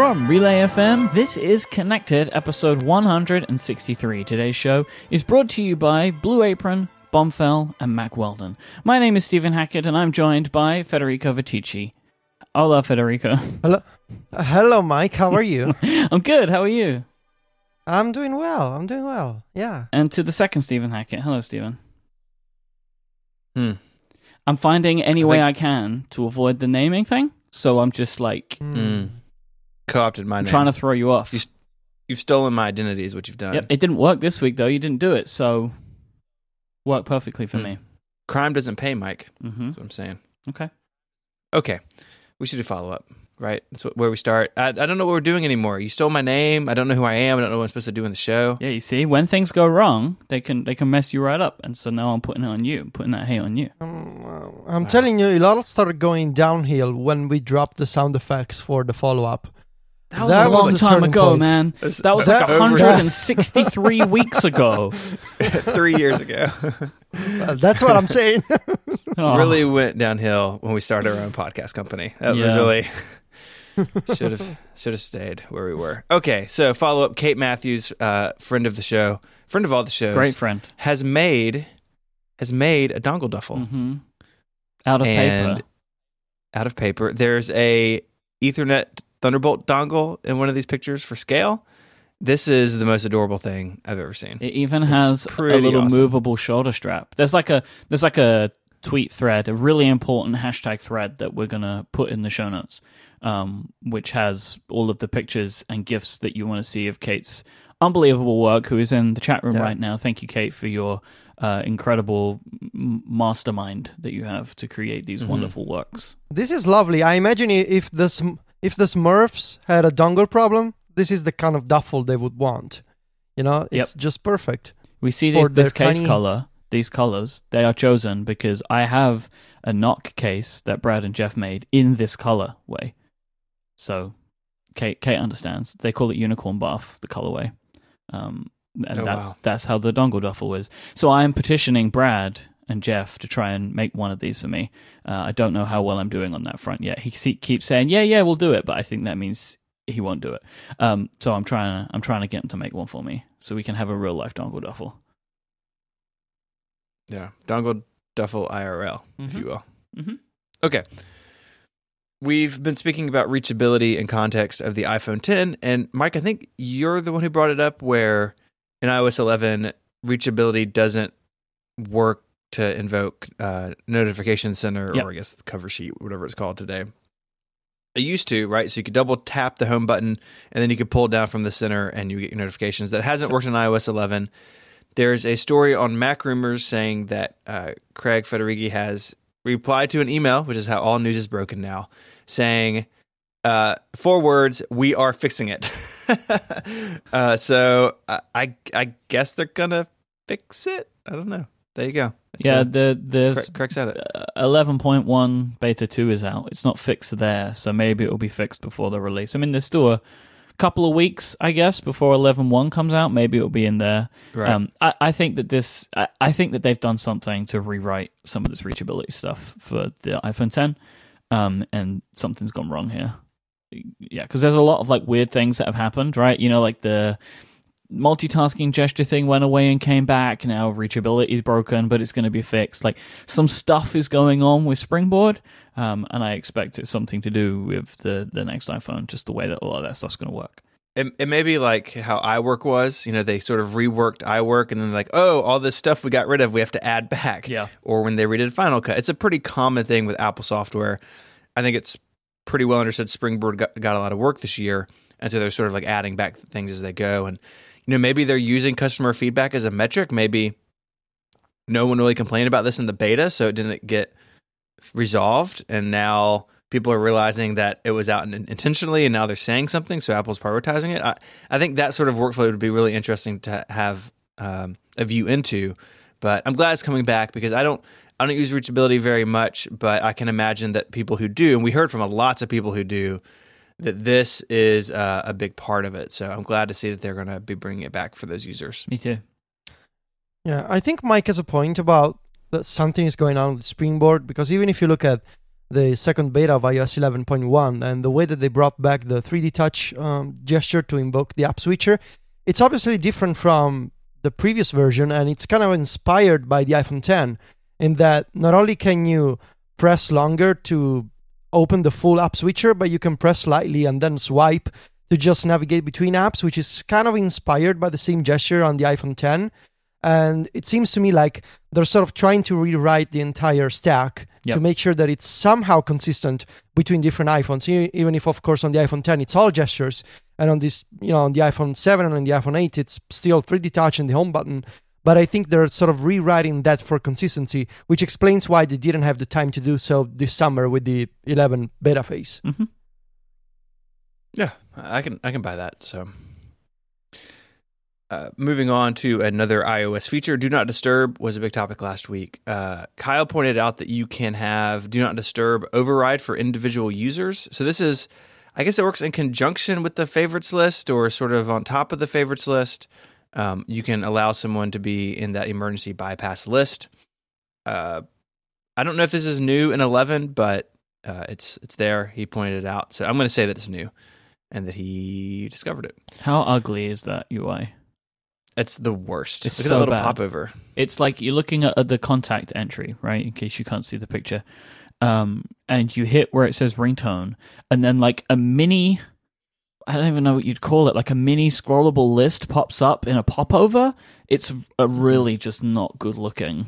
From Relay FM, this is Connected, episode 163. Today's show is brought to you by Blue Apron, Bombfell, and Mack Weldon. My name is Stephen Hackett, and I'm joined by Federico Viticci. Hola, Federico. Hello, hello, Mike. How are you? I'm good. How are you? I'm doing well. I'm doing well. Yeah. And to the second Stephen Hackett. Hello, Stephen. Hmm. I'm finding any way think- I can to avoid the naming thing, so I'm just like Hmm. Mm. Co-opted my I'm name. trying to throw you off. You st- You've stolen my identity, is what you've done. Yep, it didn't work this week though. You didn't do it, so worked perfectly for Hmm. me. Crime doesn't pay, Mike. hmm That's what I'm saying. Okay. Okay, we should do follow up, right? That's what, where we start. I, I don't know what we're doing anymore. You stole my name. I don't know who I am. I don't know what I'm supposed to do in the show. Yeah, you see, when things go wrong, they can they can mess you right up, and so now I'm putting it on you, I'm putting that hate on you. Um, uh, I'm telling you, it all started going downhill when we dropped the sound effects for the follow up. That was That a was long time ago, point. man. That was that- like 163 weeks ago. Three years ago, Uh, that's what I'm saying. Oh. really went downhill when we started our own podcast company. That was really should have should have stayed where we were. Okay, so follow up. Kate Matthews, uh, friend of the show, friend of all the shows, Great friend. has made has made a dongle duffel. hmm Out of and paper. out of paper. There's a Ethernet Thunderbolt dongle in one of these pictures for scale. This is the most adorable thing I've ever seen. It even It's has a little awesome. movable shoulder strap. There's like a there's like a tweet thread, a really important hashtag thread that we're gonna put in the show notes, um, which has all of the pictures and gifts that you want to see of Kate's unbelievable work. Who is in the chat room Yeah. right now? Thank you, Kate, for your uh, incredible mastermind that you have to create these Mhm. wonderful works. this is lovely. I imagine if the Sm- if the Smurfs had a dongle problem, this is the kind of duffel they would want. You know, it's just perfect. We see Or these, this case tiny- color, these colors, they are chosen because I have a Nock case that Brad and Jeff made in this color way. So Kate Kate understands. They call it unicorn buff, the colorway. Um, and Oh, that's wow. that's how the dongle duffel is. So I am petitioning Brad and Jeff to try and make one of these for me. Uh, I don't know how well I'm doing on that front yet. He keeps saying, "Yeah, yeah, we'll do it," but I think that means he won't do it. Um, so I'm trying to I'm trying to get him to make one for me so we can have a real life dongle duffel. Yeah, dongle duffel IRL, if Mhm. you will. Mm-hmm. Okay. We've been speaking about reachability and context of the iPhone 10, and Mike, I think you're the one who brought it up where in iOS 11 reachability doesn't work to invoke uh, notification center Yep. or I guess the cover sheet, whatever it's called today. It used to, right? So you could double tap the home button and then you could pull down from the center and you get your notifications. That hasn't worked in iOS 11. There's a story on Mac Rumors saying that uh, Craig Federighi has replied to an email, which is how all news is broken now, saying uh, four words: "We are fixing it." uh, so I, I, I guess they're gonna fix it. I don't know. There you go. Yeah, a- the there's Craig, said it. uh, 11.1 beta 2 is out. It's not fixed there, so maybe it'll be fixed before the release. I mean, there's still a couple of weeks, I guess, before 11.1 comes out. Maybe it'll be in there. Right. Um, I, I think that this, I, I think that they've done something to rewrite some of this reachability stuff for the iPhone 10, um, and something's gone wrong here. Yeah, because there's a lot of like weird things that have happened, right? You know, like the multitasking gesture thing went away and came back. Now reachability is broken, but it's going to be fixed. Like some stuff is going on with Springboard, um, and I expect it's something to do with the the next iPhone. Just the way that a lot of that stuff's going to work. It, it may be like how iWork was. You know, they sort of reworked iWork and then like, oh, all this stuff we got rid of, we have to add back. Yeah. Or when they redid Final Cut. It's a pretty common thing with Apple software. I think it's pretty well understood Springboard got, got a lot of work this year. And so they're sort of like adding back things as they go. And, you know, maybe they're using customer feedback as a metric. Maybe no one really complained about this in the beta, so it didn't get resolved. And now people are realizing that it was out intentionally and now they're saying something. So Apple's prioritizing it. I, I think that sort of workflow would be really interesting to have um, a view into. But I'm glad it's coming back because I don't. I don't use reachability very much, but I can imagine that people who do, and we heard from lots of people who do, that this is uh, a big part of it. So I'm glad to see that they're going to be bringing it back for those users. Me too. Yeah, I think Mike has a point about that something is going on with Springboard because even if you look at the second beta of iOS 11.1 and the way that they brought back the 3D touch um, gesture to invoke the app switcher, it's obviously different from the previous version and it's kind of inspired by the iPhone 10 in that not only can you press longer to open the full app switcher, but you can press slightly and then swipe to just navigate between apps, which is kind of inspired by the same gesture on the iPhone 10. And it seems to me like they're sort of trying to rewrite the entire stack Yep. to make sure that it's somehow consistent between different iPhones. Even if, of course, on the iPhone 10 it's all gestures, and on this, you know, on the iPhone 7 and on the iPhone 8 it's still 3D Touch and the home button. But I think they're sort of rewriting that for consistency, which explains why they didn't have the time to do so this summer with the 11 beta phase. hmm Yeah, I can I can buy that. So, uh, moving on to another iOS feature, Do Not Disturb was a big topic last week. Uh, Kyle pointed out that you can have Do Not Disturb override for individual users. So this is, I guess, it works in conjunction with the favorites list or sort of on top of the favorites list. Um, you can allow someone to be in that emergency bypass list. Uh, I don't know if this is new in 11, but uh, it's it's there. He pointed it out, so I'm going to say that it's new and that he discovered it. How ugly is that UI? It's the worst. It's Look at that little bad. popover. It's like you're looking at, at the contact entry, right? In case you can't see the picture. Um, and you hit where it says ringtone, and then like a mini, I don't even know what you'd call it, like a mini scrollable list pops up in a popover. It's a really just not good looking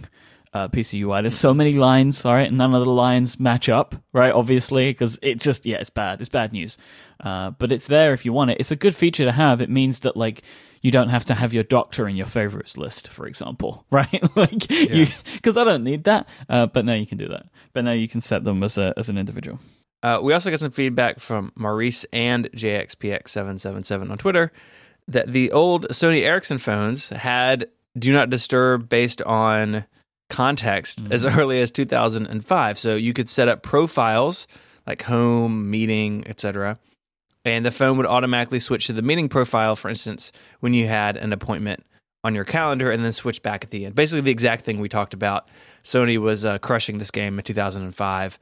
uh, piece of UI. There's so many lines, all right, and none of the lines match up, right? Obviously, because it just, yeah, it's bad. It's bad news. Uh, but it's there if you want it. It's a good feature to have. It means that, like, you don't have to have your doctor in your favorites list, for example, right? like, you, because I don't need that. Uh, but now you can do that. But now you can set them as a as an individual. Uh, we also got some feedback from Maurice and JXPX777 on Twitter that the old Sony Ericsson phones had Do Not Disturb based on context as early as 2005. So you could set up profiles like home, meeting, etc. And the phone would automatically switch to the meeting profile, for instance, when you had an appointment on your calendar and then switch back at the end. Basically, the exact thing we talked about. Sony was uh, crushing this game in 2005.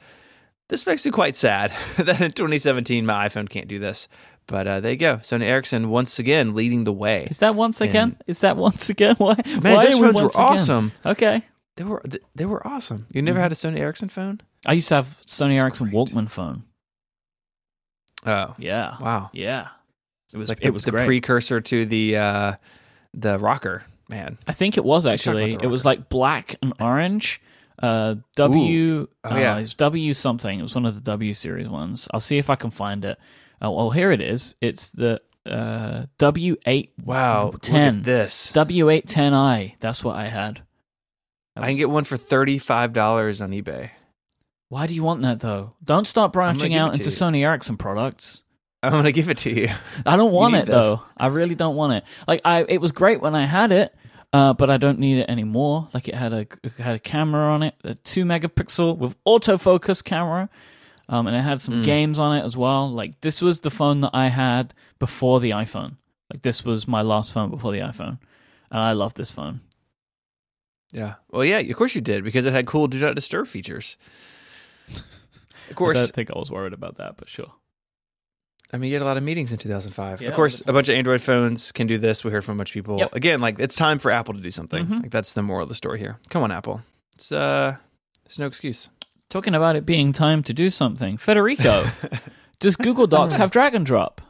This makes me quite sad that in 2017 my iPhone can't do this. But uh, there you go. Sony Ericsson once again leading the way. Is that once again? Is that once again? Why? Man, why those are we phones were once again? awesome. Okay. They were they were awesome. You never had a Sony Ericsson phone? I used to have Sony Ericsson great. Walkman phone. Oh, Yeah. wow. Yeah. It was Like it was the great. precursor to the uh, the rocker. Man, I think it was actually. It was like black and orange. Uh, W. Oh, uh, yeah. it's W something. It was one of the W series ones. I'll see if I can find it. Oh, well, here it is. It's the uh, W eight wow. Look 10. at this. W eight ten I. That's what I had. That I can get one for thirty five dollars on eBay. Why do you want that though? Don't start branching out into you. Sony Ericsson products. I'm gonna give it to you. I don't want it this. though. I really don't want it. Like I, it was great when I had it, uh, but I don't need it anymore. Like it had a it had a camera on it, a two megapixel with autofocus camera, um, and it had some Mm. games on it as well. Like this was the phone that I had before the iPhone. Like this was my last phone before the iPhone, and I love this phone. Yeah. Well, yeah. Of course you did because it had cool Do Not Disturb features. Of course. I don't think I was worried about that, but sure. I mean, you had a lot of meetings in 2005. Yeah, of course, a bunch of Android phones can do this. We heard from a bunch of people. Yep. Again, like it's time for Apple to do something. Mhm. Like that's the moral of the story here. Come on, Apple. It's uh, there's no excuse. Talking about it being time to do something, Federico, does Google Docs have drag and drop?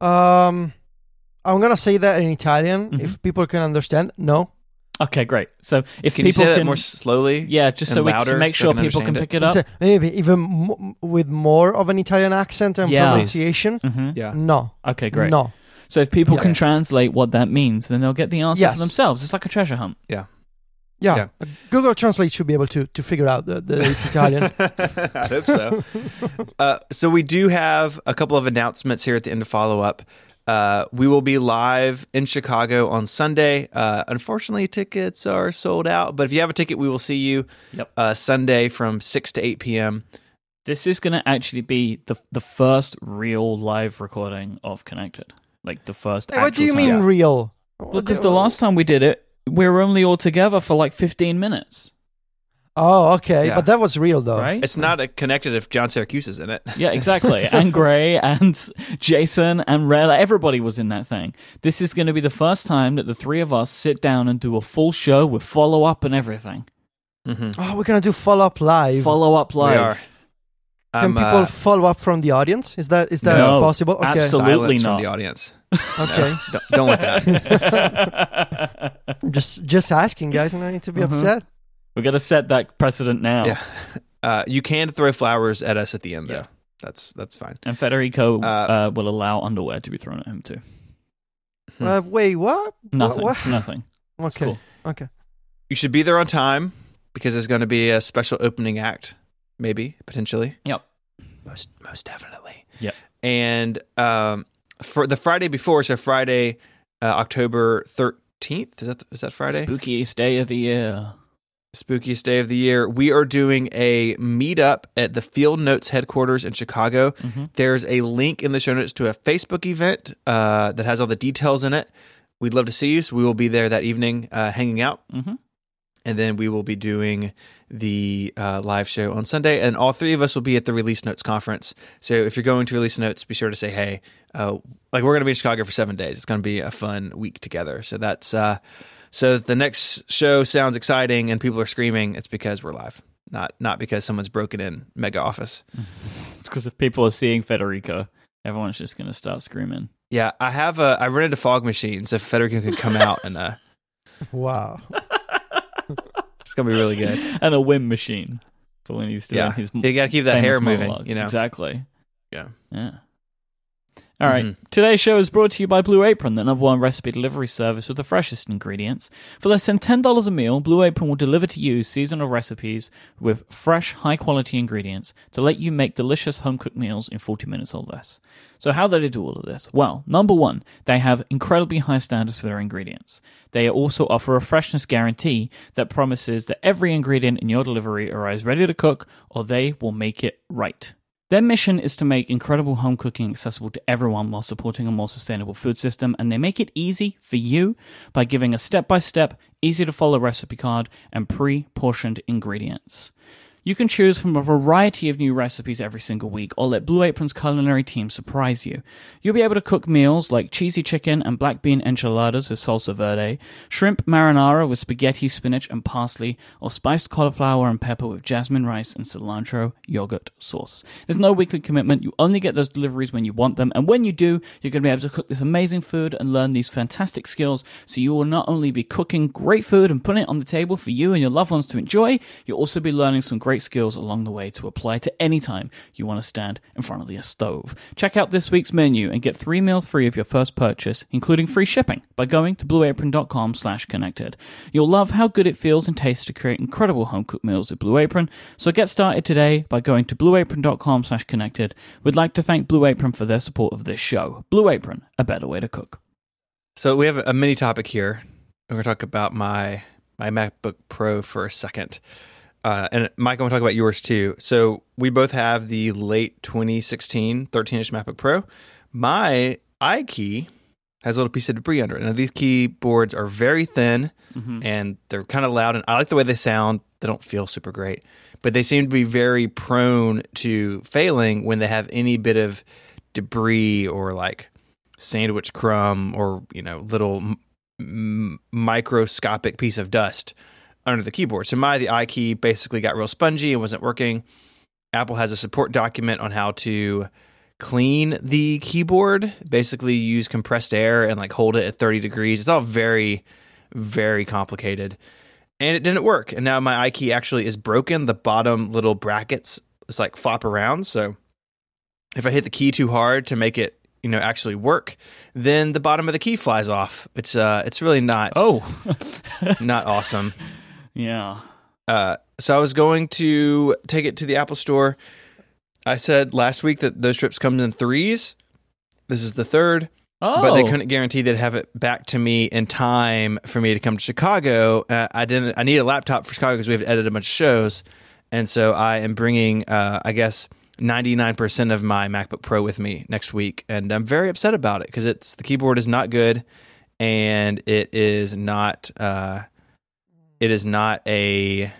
Um, I'm gonna say that in Italian Mhm. if people can understand. No, Okay, great. So if Can you people say that can more slowly? Yeah, just so we louder can make so sure can people can pick it Let's up. say maybe even mo- with more of an Italian accent and Yeah. pronunciation. hmm Yeah. No, Okay, great. no. So if people Yeah. can translate what that means, then they'll get the answer Yes. for themselves. It's like a treasure hunt. Yeah. Yeah. Google Translate should be able to to figure out that that it's Italian. I hope so. uh, so we do have a couple of announcements here at the end of follow up. Uh, we will be live in Chicago on Sunday. Uh, unfortunately, tickets are sold out, but if you have a ticket, we will see you Yep. uh, Sunday from six to eight p.m. This is going to actually be the the first real live recording of Connected. Like the first. Hey, what do you actual mean time. real? Because the last time we did it, we were only all together for like 15 minutes. Oh, okay, Yeah. but that was real though. right? It's not a connected if John Siracusa is in it. Yeah, exactly. and Grey and Jason and Rella, everybody was in that thing. This is going to be the first time that the three of us sit down and do a full show with follow up and everything. Mm-hmm. Oh, we're gonna do follow up live. Follow up live. We are. Can I'm, people uh, follow up from the audience? Is that is that No, possible? Okay. absolutely. silence not. from the audience. Okay. Don't, don't want that. just just asking, guys, and I need to be Mhm. upset. We're going to set that precedent now. Yeah. Uh, you can throw flowers at us at the end, though. Yeah. That's that's fine. And Federico Uh, uh, will allow underwear to be thrown at him too. Hmm. Uh, wait, what? Nothing. What? Nothing. Okay. cool. Okay. You should be there on time because there's going to be a special opening act, maybe potentially. Yep. Most most definitely. Yep. And um, for the Friday before, so Friday, uh, October thirteenth. Is that is that Friday? Spookiest day of the year. Spookiest day of the year. We are doing a meetup at the Field Notes headquarters in Chicago. hmm There's a link in the show notes to a Facebook event uh, that has all the details in it. We'd love to see you, so we will be there that evening, uh, hanging out, hmm and then we will be doing the uh, live show on Sunday. And all three of us will be at the Release Notes conference. So if you're going to Release Notes, be sure to say hey. Uh, like we're going to be in Chicago for seven days. It's going to be a fun week together. So that's uh, so if the next show sounds exciting and people are screaming. It's because we're live, not not because someone's broken in Mega Office. Because if people are seeing Federico, everyone's just going to start screaming. Yeah, I have a. I rented a fog machine, so Federico can come out and uh, Wow. it's gonna be really good. and a wind machine for when he's doing Yeah, his you gotta keep that hair moving. monologue. You know, Exactly. Yeah. Yeah. All right. Mhm. Today's show is brought to you by Blue Apron, the number one recipe delivery service with the freshest ingredients. For less than $10 a meal, Blue Apron will deliver to you seasonal recipes with fresh, high quality ingredients to let you make delicious home cooked meals in 40 minutes or less. So, how do they do all of this? Well, number one, they have incredibly high standards for their ingredients. They also offer a freshness guarantee that promises that every ingredient in your delivery arrives ready to cook or they will make it right. Their mission is to make incredible home cooking accessible to everyone while supporting a more sustainable food system, and they make it easy for you by giving a step by step, easy to follow recipe card and pre portioned ingredients. You can choose from a variety of new recipes every single week, or let Blue Apron's culinary team surprise you. You'll be able to cook meals like cheesy chicken and black bean enchiladas with salsa verde, shrimp marinara with spaghetti, spinach, and parsley, or spiced cauliflower and pepper with jasmine rice and cilantro yogurt sauce. There's no weekly commitment. You only get those deliveries when you want them, and when you do, you're going to be able to cook this amazing food and learn these fantastic skills. So you will not only be cooking great food and putting it on the table for you and your loved ones to enjoy, you'll also be learning some great skills along the way to apply to any time you want to stand in front of the stove. Check out this week's menu and get three meals free of your first purchase, including free shipping, by going to blueapron.com slash connected. You'll love how good it feels and tastes to create incredible home cooked meals with Blue Apron, so get started today by going to blueapron.com slash connected. We'd like to thank Blue Apron for their support of this show. Blue Apron, a better way to cook. So we have a mini topic here. We're going to talk about my my MacBook Pro for a second, uh, and Mike, I want to talk about yours too. So we both have the late 2016 13-inch MacBook Pro. My iKey has a little piece of debris under it. Now these keyboards are very thin Mm-hmm. and they're kind of loud, and I like the way they sound. They don't feel super great, but they seem to be very prone to failing when they have any bit of debris or like sandwich crumb or you know little m- microscopic piece of dust under the keyboard. So my the iKey basically got real spongy and wasn't working. Apple has a support document on how to clean the keyboard. Basically, use compressed air and like hold it at 30 degrees. It's all very, very complicated, and it didn't work. And now my iKey actually is broken. The bottom little brackets is like flop around. So if I hit the key too hard to make it you know actually work, then the bottom of the key flies off. It's uh it's really not Oh, not awesome. Yeah. Uh, so I was going to take it to the Apple Store. I said last week that those strips come in threes. This is the third, Oh, but they couldn't guarantee they'd have it back to me in time for me to come to Chicago. Uh, I didn't. I need a laptop for Chicago because we have to edit a bunch of shows, and so I am bringing, uh, I guess, ninety nine percent of my MacBook Pro with me next week, and I'm very upset about it because it's the keyboard is not good, and it is not. Uh, it is not a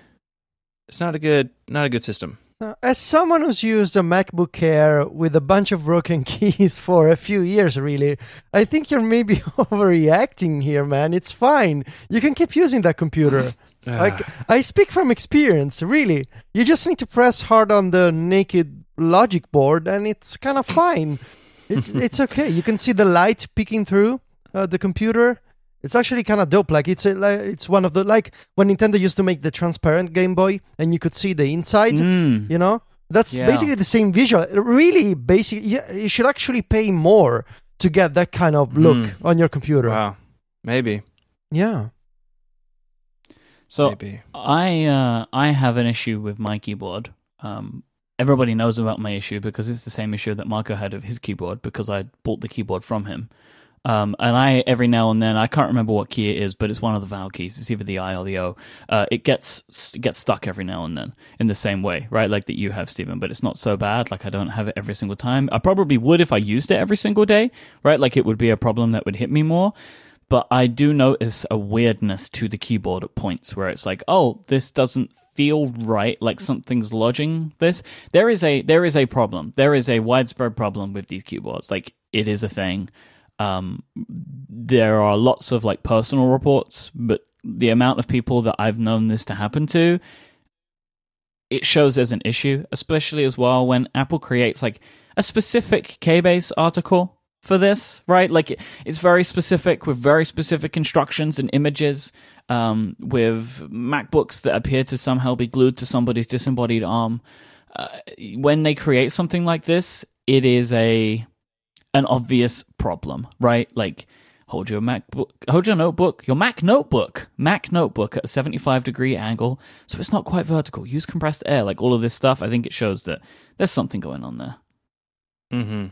it's not a good not a good system. As someone who's used a MacBook Air with a bunch of broken keys for a few years, really, I think you're maybe overreacting here, man. It's fine. You can keep using that computer. like I speak from experience, really. You just need to press hard on the naked logic board, and it's kind of fine. it, it's okay. You can see the light peeking through uh, the computer. It's actually kind of dope. Like it's a, like, it's one of the like when Nintendo used to make the transparent Game Boy, and you could see the inside. Mm. You know, that's Yeah. basically the same visual. Really, basic. Yeah, you should actually pay more to get that kind of look Mm. on your computer. wow, maybe Yeah. So maybe. I uh, I have an issue with my keyboard. Um, everybody knows about my issue because it's the same issue that Marco had of his keyboard because I bought the keyboard from him. Um, and I every now and then I can't remember what key it is, but it's one of the vowel keys. It's either the I or the O. Uh, it gets it gets stuck every now and then in the same way, right? Like that you have, Stephen. But it's not so bad. Like I don't have it every single time. I probably would if I used it every single day, right? Like it would be a problem that would hit me more but I do notice a weirdness to the keyboard at points where it's like, oh, this doesn't feel right, like something's lodging this. There is a there is a problem. There is a widespread problem with these keyboards. Like it is a thing. Um, there are lots of like personal reports, but the amount of people that I've known this to happen to, it shows there's an issue, especially as well when Apple creates like a specific K-base article for this, right? Like it's very specific with very specific instructions and images, um, with MacBooks that appear to somehow be glued to somebody's disembodied arm. Uh, when they create something like this, it is a an obvious problem, right? Like hold your MacBook, hold your notebook, your Mac notebook, Mac notebook at a 75 degree angle, so it's not quite vertical. Use compressed air, like all of this stuff. I think it shows that there's something going on there. Mm-hmm.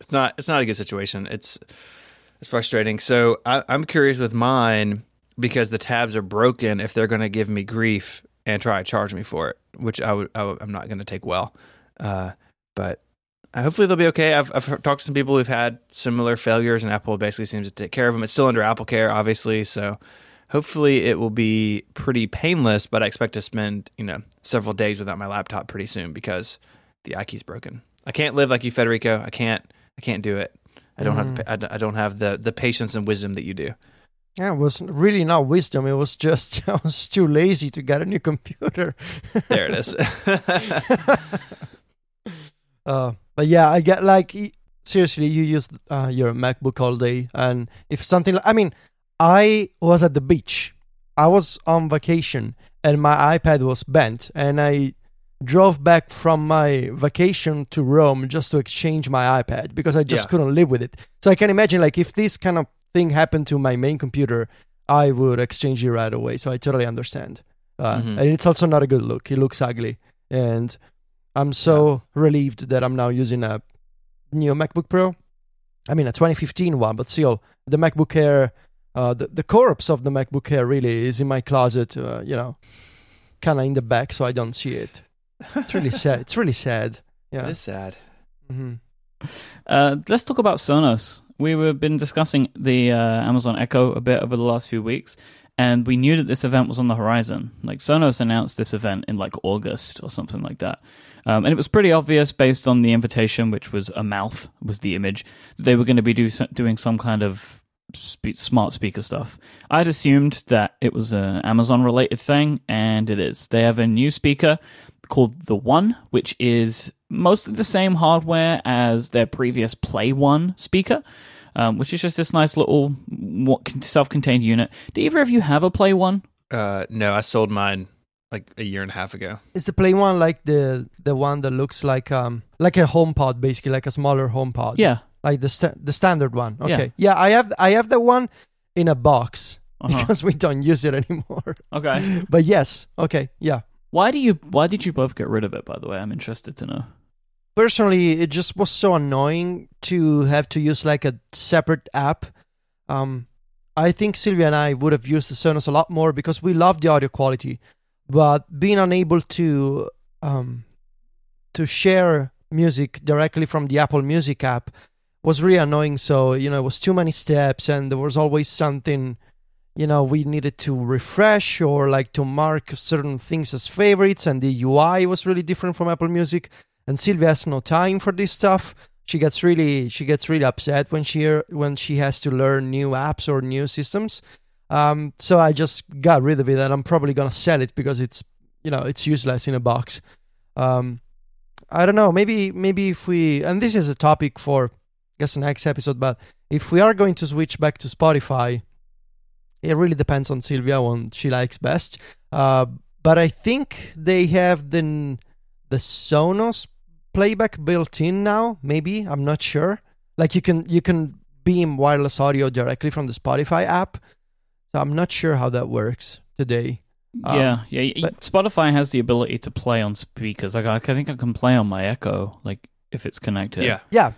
It's not. It's not a good situation. It's it's frustrating. So I, I'm curious with mine because the tabs are broken. If they're going to give me grief and try to charge me for it, which I would, I I'm not going to take well. Uh, but hopefully they'll be okay. I've I've talked to some people who've had similar failures, and Apple basically seems to take care of them. It's still under Apple Care, obviously. So hopefully it will be pretty painless. But I expect to spend you know several days without my laptop pretty soon because the iKey's broken. I can't live like you, Federico. I can't. I can't do it. I don't have. The, d- I don't have the the patience and wisdom that you do. Yeah, it was really not wisdom. It was just I was too lazy to get a new computer. There it is. Uh, but yeah, I get like seriously, you use uh, your MacBook all day, and if something, like, I mean, I was at the beach, I was on vacation, and my iPad was bent, and I drove back from my vacation to Rome just to exchange my iPad because I just Yeah. couldn't live with it. So I can imagine like if this kind of thing happened to my main computer, I would exchange it right away. So I totally understand. Uh, Mhm. And it's also not a good look. It looks ugly, and I'm so relieved that I'm now using a new MacBook Pro. I mean, a 2015 one, but still, the MacBook Air, uh, the, the corpse of the MacBook Air really is in my closet, uh, you know, kind of in the back, so I don't see it. It's really sad. It's really sad. Yeah. It's sad. hmm Uh, let's talk about Sonos. We've been discussing the uh, Amazon Echo a bit over the last few weeks, and we knew that this event was on the horizon. Like Sonos announced this event in like August or something like that, um, and it was pretty obvious based on the invitation, which was a mouth was the image. that They were going to be do, doing some kind of spe- smart speaker stuff. I'd assumed that it was an Amazon related thing, and it is. They have a new speaker called the One, which is mostly the same hardware as their previous Play One speaker, um, which is just this nice little self-contained unit. Do either of you have a Play One? Uh, no, I sold mine like a year and a half ago. Is the Play One like the the one that looks like um like a HomePod, basically like a smaller HomePod? Yeah. like the sta- the standard one. Okay, yeah. I have I have the one in a box Uh-huh. because we don't use it anymore. Okay. but yes, okay, yeah. Why do you? Why did you both get rid of it? By the way, I'm interested to know. personally it just was so annoying to have to use like a separate app um i think silvia and i would have used the sonos a lot more because we love the audio quality but being unable to um to share music directly from the apple music app was really annoying. So you know it was too many steps and there was always something you know we needed to refresh or like to mark certain things as favorites. And the ui was really different from apple music. And silvia has no time for this stuff. She gets really she gets really upset when she when she has to learn new apps or new systems um, so i just got rid of it and i'm probably gonna sell it because it's you know it's useless in a box um, i don't know maybe maybe if we and this is a topic for I guess next episode but if we are going to switch back to spotify it really depends on Silvia what she likes best. Uh, but I think they have the the Sonos playback built in now. Maybe I'm not sure. Like you can you can beam wireless audio directly from the Spotify app. So I'm not sure how that works today. Yeah, um, yeah. But, Spotify has the ability to play on speakers. Like I think I can play on my Echo, like if it's connected. Yeah, yeah,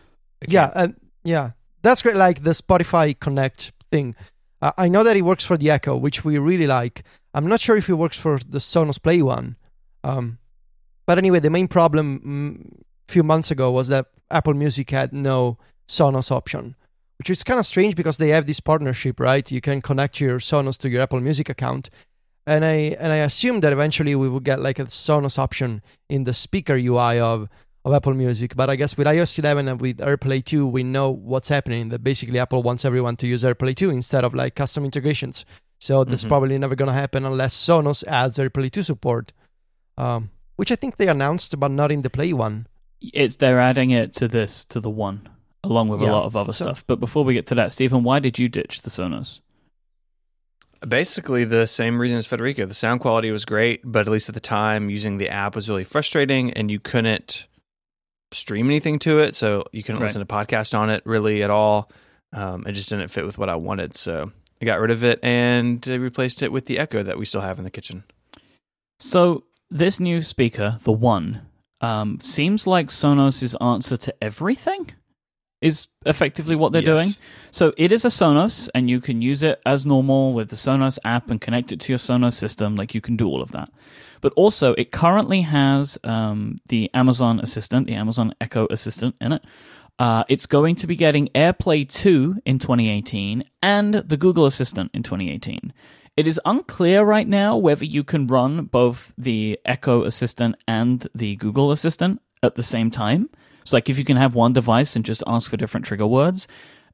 yeah, uh, yeah. That's great. Like the Spotify Connect thing. Uh, I know that it works for the Echo, which we really like. I'm not sure if it works for the Sonos Play one. Um, but anyway, the main problem mm, a few months ago was that Apple Music had no Sonos option, which is kind of strange because they have this partnership, right? You can connect your Sonos to your Apple Music account. And I and I assume that eventually we will get like a Sonos option in the speaker UI of of Apple Music. But I guess with iOS 11 and with AirPlay 2, we know what's happening. That basically Apple wants everyone to use AirPlay 2 instead of like custom integrations. So mm-hmm. that's probably never going to happen unless Sonos adds AirPlay 2 support, um, which I think they announced, but not in the Play one. It's they're adding it to this to the one along with yeah. a lot of other so, stuff. But before we get to that, Stephen, why did you ditch the Sonos? Basically, the same reason as Federico. The sound quality was great, but at least at the time, using the app was really frustrating, and you couldn't stream anything to it, so you couldn't right. listen to podcast on it really at all. Um, it just didn't fit with what I wanted, so I got rid of it and I replaced it with the Echo that we still have in the kitchen. So this new speaker, the One, um, seems like Sonos' answer to everything. Is effectively what they're yes. doing. So it is a Sonos, and you can use it as normal with the Sonos app and connect it to your Sonos system. Like you can do all of that. But also, it currently has um, the Amazon Assistant, the Amazon Echo Assistant in it. Uh, it's going to be getting AirPlay 2 in 2018 and the Google Assistant in 2018. It is unclear right now whether you can run both the Echo Assistant and the Google Assistant at the same time. So, like, if you can have one device and just ask for different trigger words,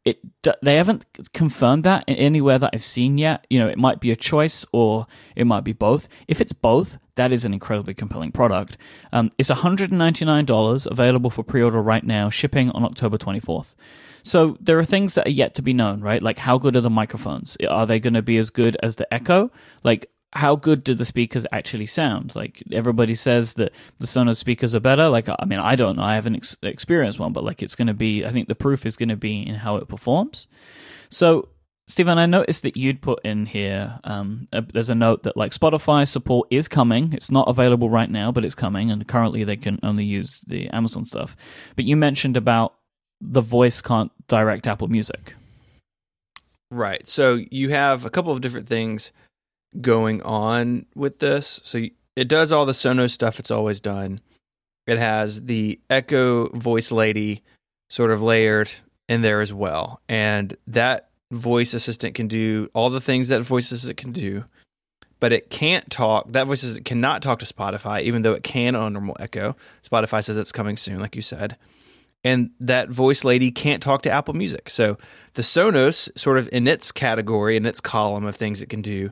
it they haven't confirmed that anywhere that I've seen yet. You know, it might be a choice or it might be both. If it's both, that is an incredibly compelling product. Um, it's $199 available for pre-order right now, shipping on October 24th. So there are things that are yet to be known, right? Like how good are the microphones? Are they going to be as good as the Echo? Like how good do the speakers actually sound? Like everybody says that the Sonos speakers are better. Like I mean, I don't know. I haven't ex- experienced one, but like it's going to be. I think the proof is going to be in how it performs. So, Stephen, I noticed that you'd put in here. Um, a, there's a note that like Spotify support is coming. It's not available right now, but it's coming, and currently they can only use the Amazon stuff. But you mentioned about the voice can't direct Apple Music. Right. So you have a couple of different things going on with this. So it does all the Sonos stuff it's always done. It has the Echo voice lady sort of layered in there as well. And that voice assistant can do all the things that voice assistant can do, but it can't talk. That voice assistant cannot talk to Spotify, even though it can on normal Echo. Spotify says it's coming soon, like you said. And that voice lady can't talk to Apple Music. So the Sonos, sort of in its category, in its column of things it can do,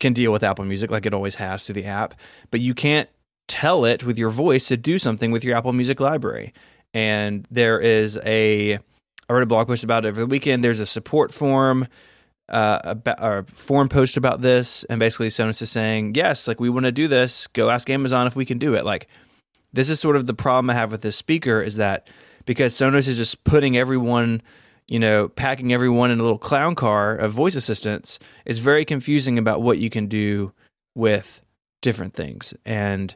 can deal with Apple Music like it always has through the app, but you can't tell it with your voice to do something with your Apple Music library. And there is a, I wrote a blog post about it over the weekend. There's a support form, uh, a, a forum post about this, and basically Sonos is saying, yes, like we want to do this. Go ask Amazon if we can do it. Like this is sort of the problem I have with this speaker is that because Sonos is just putting everyone you know, packing everyone in a little clown car of voice assistants is very confusing about what you can do with different things. And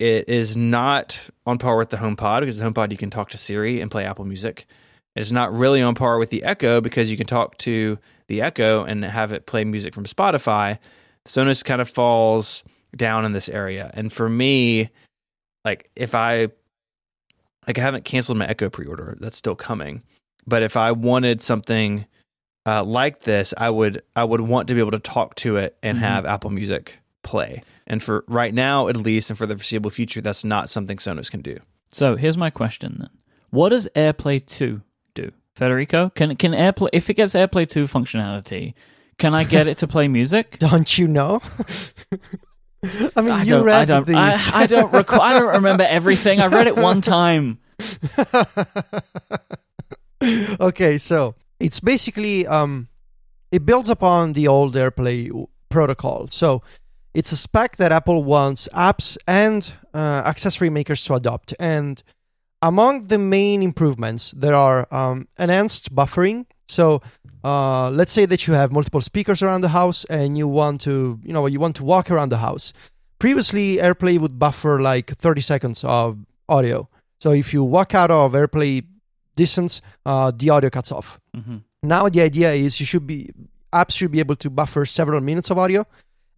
it is not on par with the HomePod because the HomePod you can talk to Siri and play Apple Music. It's not really on par with the Echo because you can talk to the Echo and have it play music from Spotify. Sonos kind of falls down in this area. And for me, like if I like I haven't canceled my Echo pre-order, that's still coming. But if I wanted something uh, like this, I would I would want to be able to talk to it and Mhm. have Apple Music play. And for right now, at least, and for the foreseeable future, that's not something Sonos can do. So here's my question then: What does AirPlay two do, Federico? Can can AirPlay if it gets AirPlay two functionality? Can I get it to play music? Don't you know? I mean, I you read I don't. these. I, I don't recall. I don't remember everything. I read it one time. okay, so it's basically um, it builds upon the old AirPlay protocol. So it's a spec that Apple wants apps and uh, accessory makers to adopt. And among the main improvements, there are um, enhanced buffering. So uh, let's say that you have multiple speakers around the house and you want to, you know, you want to walk around the house. Previously, AirPlay would buffer like 30 seconds of audio. So if you walk out of AirPlay distance, uh, the audio cuts off. hmm Now the idea is you should be apps should be able to buffer several minutes of audio,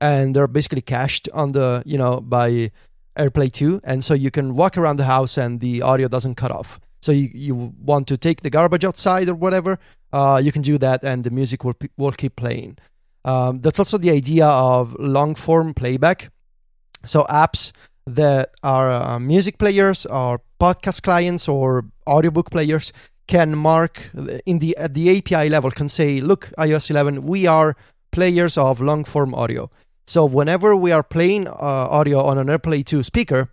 and they're basically cached on the you know by AirPlay 2, and so you can walk around the house and the audio doesn't cut off. So you, you want to take the garbage outside or whatever, uh, you can do that, and the music will will keep playing. Um, that's also the idea of long form playback. So apps that are uh, music players or podcast clients or audiobook players can mark in the at the API level can say, look, iOS 11, we are players of long form audio. So whenever we are playing uh, audio on an AirPlay 2 speaker,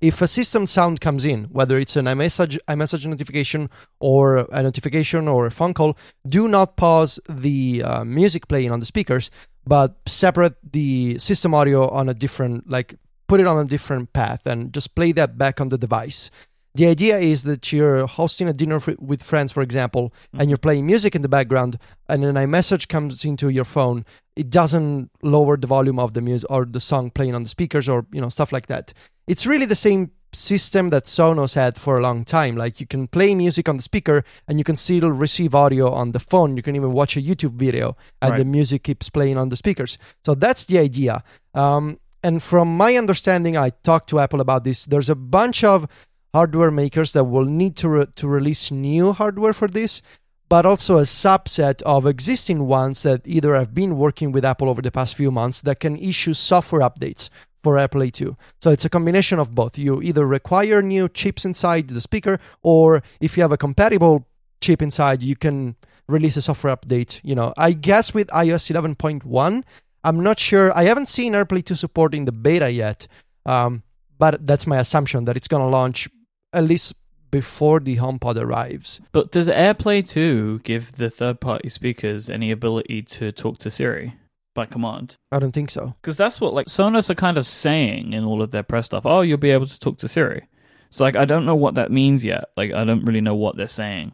if a system sound comes in, whether it's an iMessage, iMessage notification or a notification or a phone call, do not pause the uh, music playing on the speakers, but separate the system audio on a different, like put it on a different path and just play that back on the device. The idea is that you're hosting a dinner f- with friends, for example, and you're playing music in the background, and then a message comes into your phone. It doesn't lower the volume of the music or the song playing on the speakers or you know stuff like that. It's really the same system that Sonos had for a long time. Like you can play music on the speaker, and you can still receive audio on the phone. You can even watch a YouTube video, and the music keeps playing on the speakers. So that's the idea. Um, and from my understanding, I talked to Apple about this. There's a bunch of hardware makers that will need to re- to release new hardware for this, but also a subset of existing ones that either have been working with Apple over the past few months that can issue software updates for AirPlay 2. So it's a combination of both. You either require new chips inside the speaker, or if you have a compatible chip inside, you can release a software update. You know, I guess with iOS 11.1, I'm not sure. I haven't seen AirPlay 2 support in the beta yet, um, but that's my assumption that it's going to launch at least before the HomePod arrives. But does AirPlay 2 give the third party speakers any ability to talk to Siri by command? I don't think so. Because that's what like Sonos are kind of saying in all of their press stuff. Oh, you'll be able to talk to Siri. So like I don't know what that means yet. Like I don't really know what they're saying.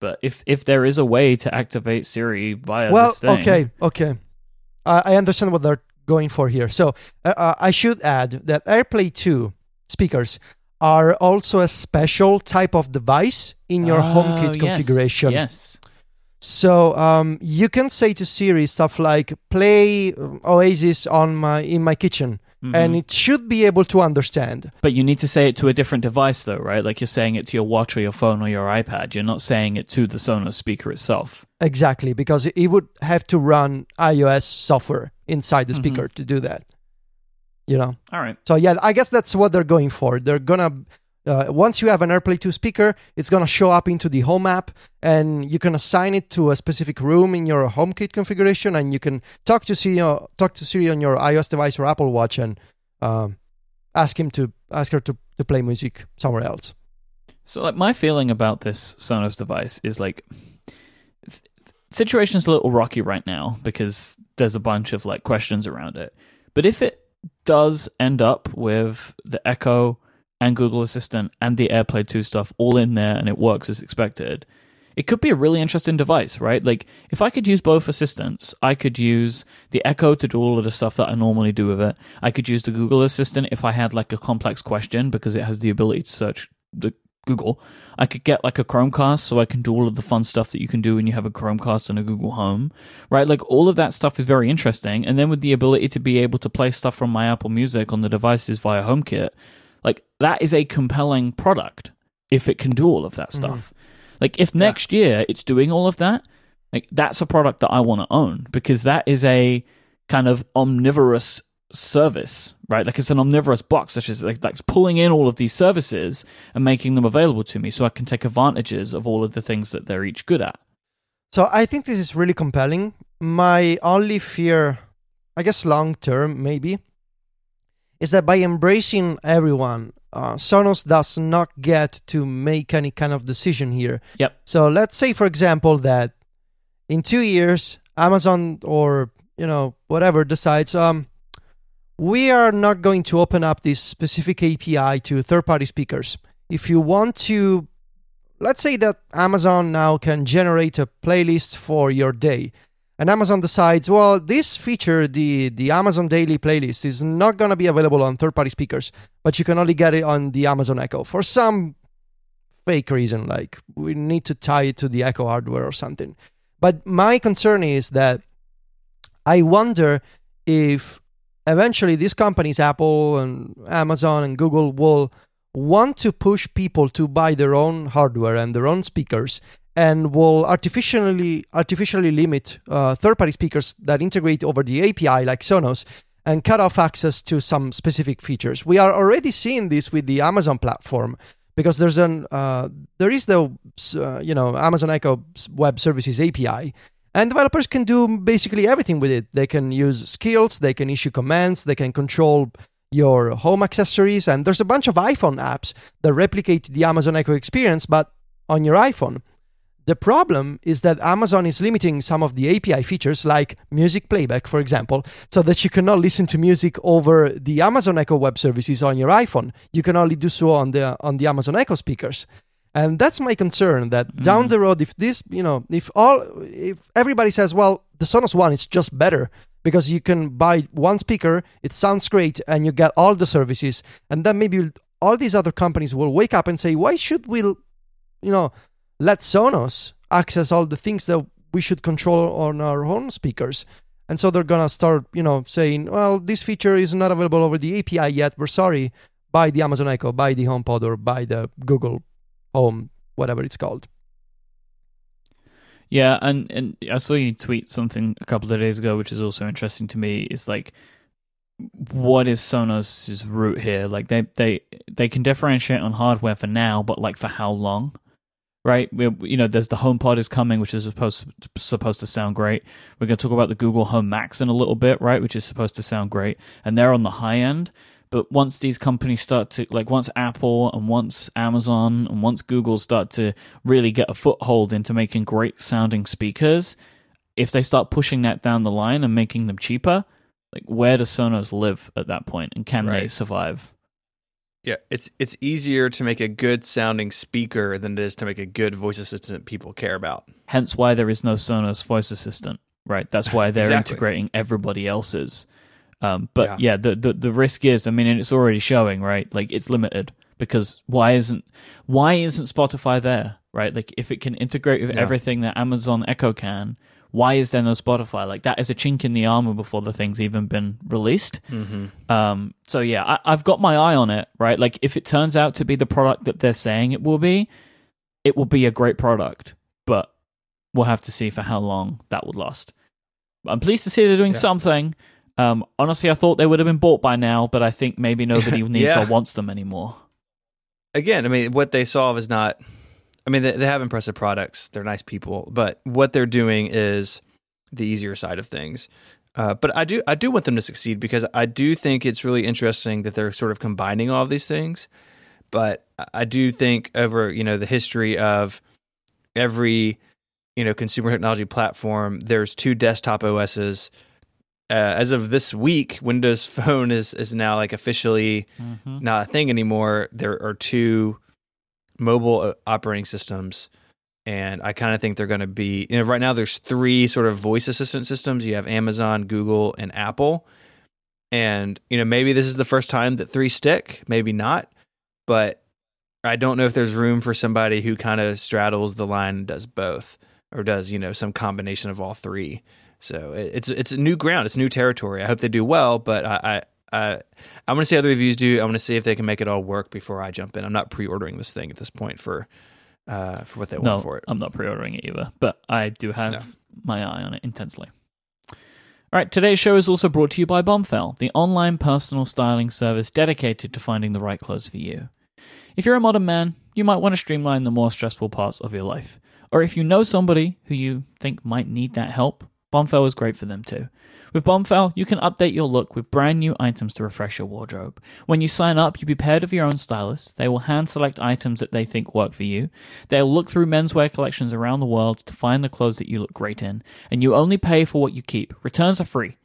But if if there is a way to activate Siri via well, this thing, okay, okay. I I understand what they're going for here. So uh, uh, I should add that AirPlay 2 speakers are also a special type of device in your Oh, HomeKit yes, configuration. Yes. So um, you can say to Siri stuff like "Play um, Oasis on my in my kitchen," Mhm. and it should be able to understand. But you need to say it to a different device though, right? Like you're saying it to your watch or your phone or your iPad. You're not saying it to the Sonos speaker itself. Exactly, because it would have to run iOS software inside the Mhm. speaker to do that. You know. All right. So yeah, I guess that's what they're going for. They're gonna uh, once you have an AirPlay 2 speaker, it's gonna show up into the Home app, and you can assign it to a specific room in your HomeKit configuration, and you can talk to Siri, uh, talk to Siri on your iOS device or Apple Watch, and um, ask him to ask her to, to play music somewhere else. So, like, my feeling about this Sonos device is like, th- situation's a little rocky right now because there's a bunch of like questions around it. But if it does end up with the Echo and Google Assistant and the AirPlay 2 stuff all in there and it works as expected, it could be a really interesting device, right? Like, if I could use both assistants, I could use the Echo to do all of the stuff that I normally do with it. I could use the Google Assistant if I had like a complex question because it has the ability to search the Google. I could get like a Chromecast so I can do all of the fun stuff that you can do when you have a Chromecast and a Google Home, right? Like all of that stuff is very interesting. And then with the ability to be able to play stuff from my Apple Music on the devices via HomeKit, like that is a compelling product if it can do all of that mm-hmm. stuff. Like if next year it's doing all of that, Like that's a product that I want to own because that is a kind of omnivorous service, right? Like it's an omnivorous box, such as like that's pulling in all of these services and making them available to me, so I can take advantages of all of the things that they're each good at. So I think this is really compelling. My only fear, I guess, long term maybe, is that by embracing everyone, uh, Sonos does not get to make any kind of decision here. Yep. So let's say, for example, that in two years, Amazon or you know whatever decides, um, we are not going to open up this specific API to third-party speakers. If you want to, let's say that Amazon now can generate a playlist for your day and Amazon decides, well, this feature, the the Amazon Daily playlist, is not going to be available on third-party speakers, but you can only get it on the Amazon Echo for some fake reason, like we need to tie it to the Echo hardware or something. But my concern is that I wonder if eventually these companies, Apple and Amazon and Google, will want to push people to buy their own hardware and their own speakers and will artificially artificially limit uh, third-party speakers that integrate over the API like Sonos and cut off access to some specific features. We are already seeing this with the Amazon platform because there's an uh, there is the uh, you know Amazon Echo Web Services API, and developers can do basically everything with it. They can use skills, they can issue commands, they can control your home accessories, and there's a bunch of iPhone apps that replicate the Amazon Echo experience, but on your iPhone. The problem is that Amazon is limiting some of the API features, like music playback, for example, so that you cannot listen to music over the Amazon Echo web services on your iPhone. You can only do so on the on the Amazon Echo speakers. And that's my concern that mm. down the road, if this, you know, if all, if everybody says, well, the Sonos One is just better because you can buy one speaker, it sounds great, and you get all the services, and then maybe all these other companies will wake up and say, why should we, you know, let Sonos access all the things that we should control on our own speakers. And so they're gonna start, you know, saying, well, this feature is not available over the API yet. We're sorry. Buy the Amazon Echo, buy the HomePod, or buy the Google Home, whatever it's called. Yeah, and and I saw you tweet something a couple of days ago, which is also interesting to me. Is like, what is Sonos's route here? Like they they they can differentiate on hardware for now, but like for how long? Right? We, you know, there's the HomePod is coming, which is supposed to, supposed to sound great. We're going to talk about the Google Home Max in a little bit, right? Which is supposed to sound great, and they're on the high end. But once these companies start to like, once Apple and once Amazon and once Google start to really get a foothold into making great sounding speakers, if they start pushing that down the line and making them cheaper, like where does Sonos live at that point, and can right. they survive? Yeah, it's it's easier to make a good sounding speaker than it is to make a good voice assistant people care about. Hence why there is no Sonos voice assistant, right? That's why they're exactly. integrating everybody else's. Um, but yeah. yeah, the, the the risk is, I mean, and it's already showing, right? Like it's limited because why isn't why isn't Spotify there, right? Like if it can integrate with yeah. everything that Amazon Echo can, why is there no Spotify? Like that is a chink in the armor before the thing's even been released. Mm-hmm. Um, so yeah, I, I've got my eye on it. Right, like if it turns out to be the product that they're saying it will be, it will be a great product. But we'll have to see for how long that would last. I'm pleased to see they're doing yeah. something. Um, honestly, I thought they would have been bought by now, but I think maybe nobody needs yeah. or wants them anymore. Again, I mean, what they solve is not I mean, they, they have impressive products. They're nice people, but what they're doing is the easier side of things. Uh, but I do I do want them to succeed because I do think it's really interesting that they're sort of combining all of these things. But I do think over you know the history of every you know consumer technology platform, there's two desktop OSs. Uh, as of this week, Windows Phone is is now like officially mm-hmm. not a thing anymore. There are two mobile uh, operating systems and I kind of think they're going to be. You know, right now there's three sort of voice assistant systems. You have Amazon, Google, and Apple, and you know maybe this is the first time that three stick, maybe not, but I don't know if there's room for somebody who kind of straddles the line and does both, or does you know some combination of all three. So it's it's new ground, it's new territory. I hope they do well, but I uh, I want to see how the reviews do. I want to see if they can make it all work before I jump in. I'm not pre-ordering this thing at this point for uh, for what they no, want for it. I'm not pre-ordering it either, but I do have no. my eye on it intensely. All right, today's show is also brought to you by Bombfell, the online personal styling service dedicated to finding the right clothes for you. If you're a modern man, you might want to streamline the more stressful parts of your life. Or if you know somebody who you think might need that help, Bombfell is great for them too. With Bombfell, you can update your look with brand new items to refresh your wardrobe. When you sign up, you'll be paired with your own stylist. They will hand select items that they think work for you. They'll look through menswear collections around the world to find the clothes that you look great in, and you only pay for what you keep. Returns are free.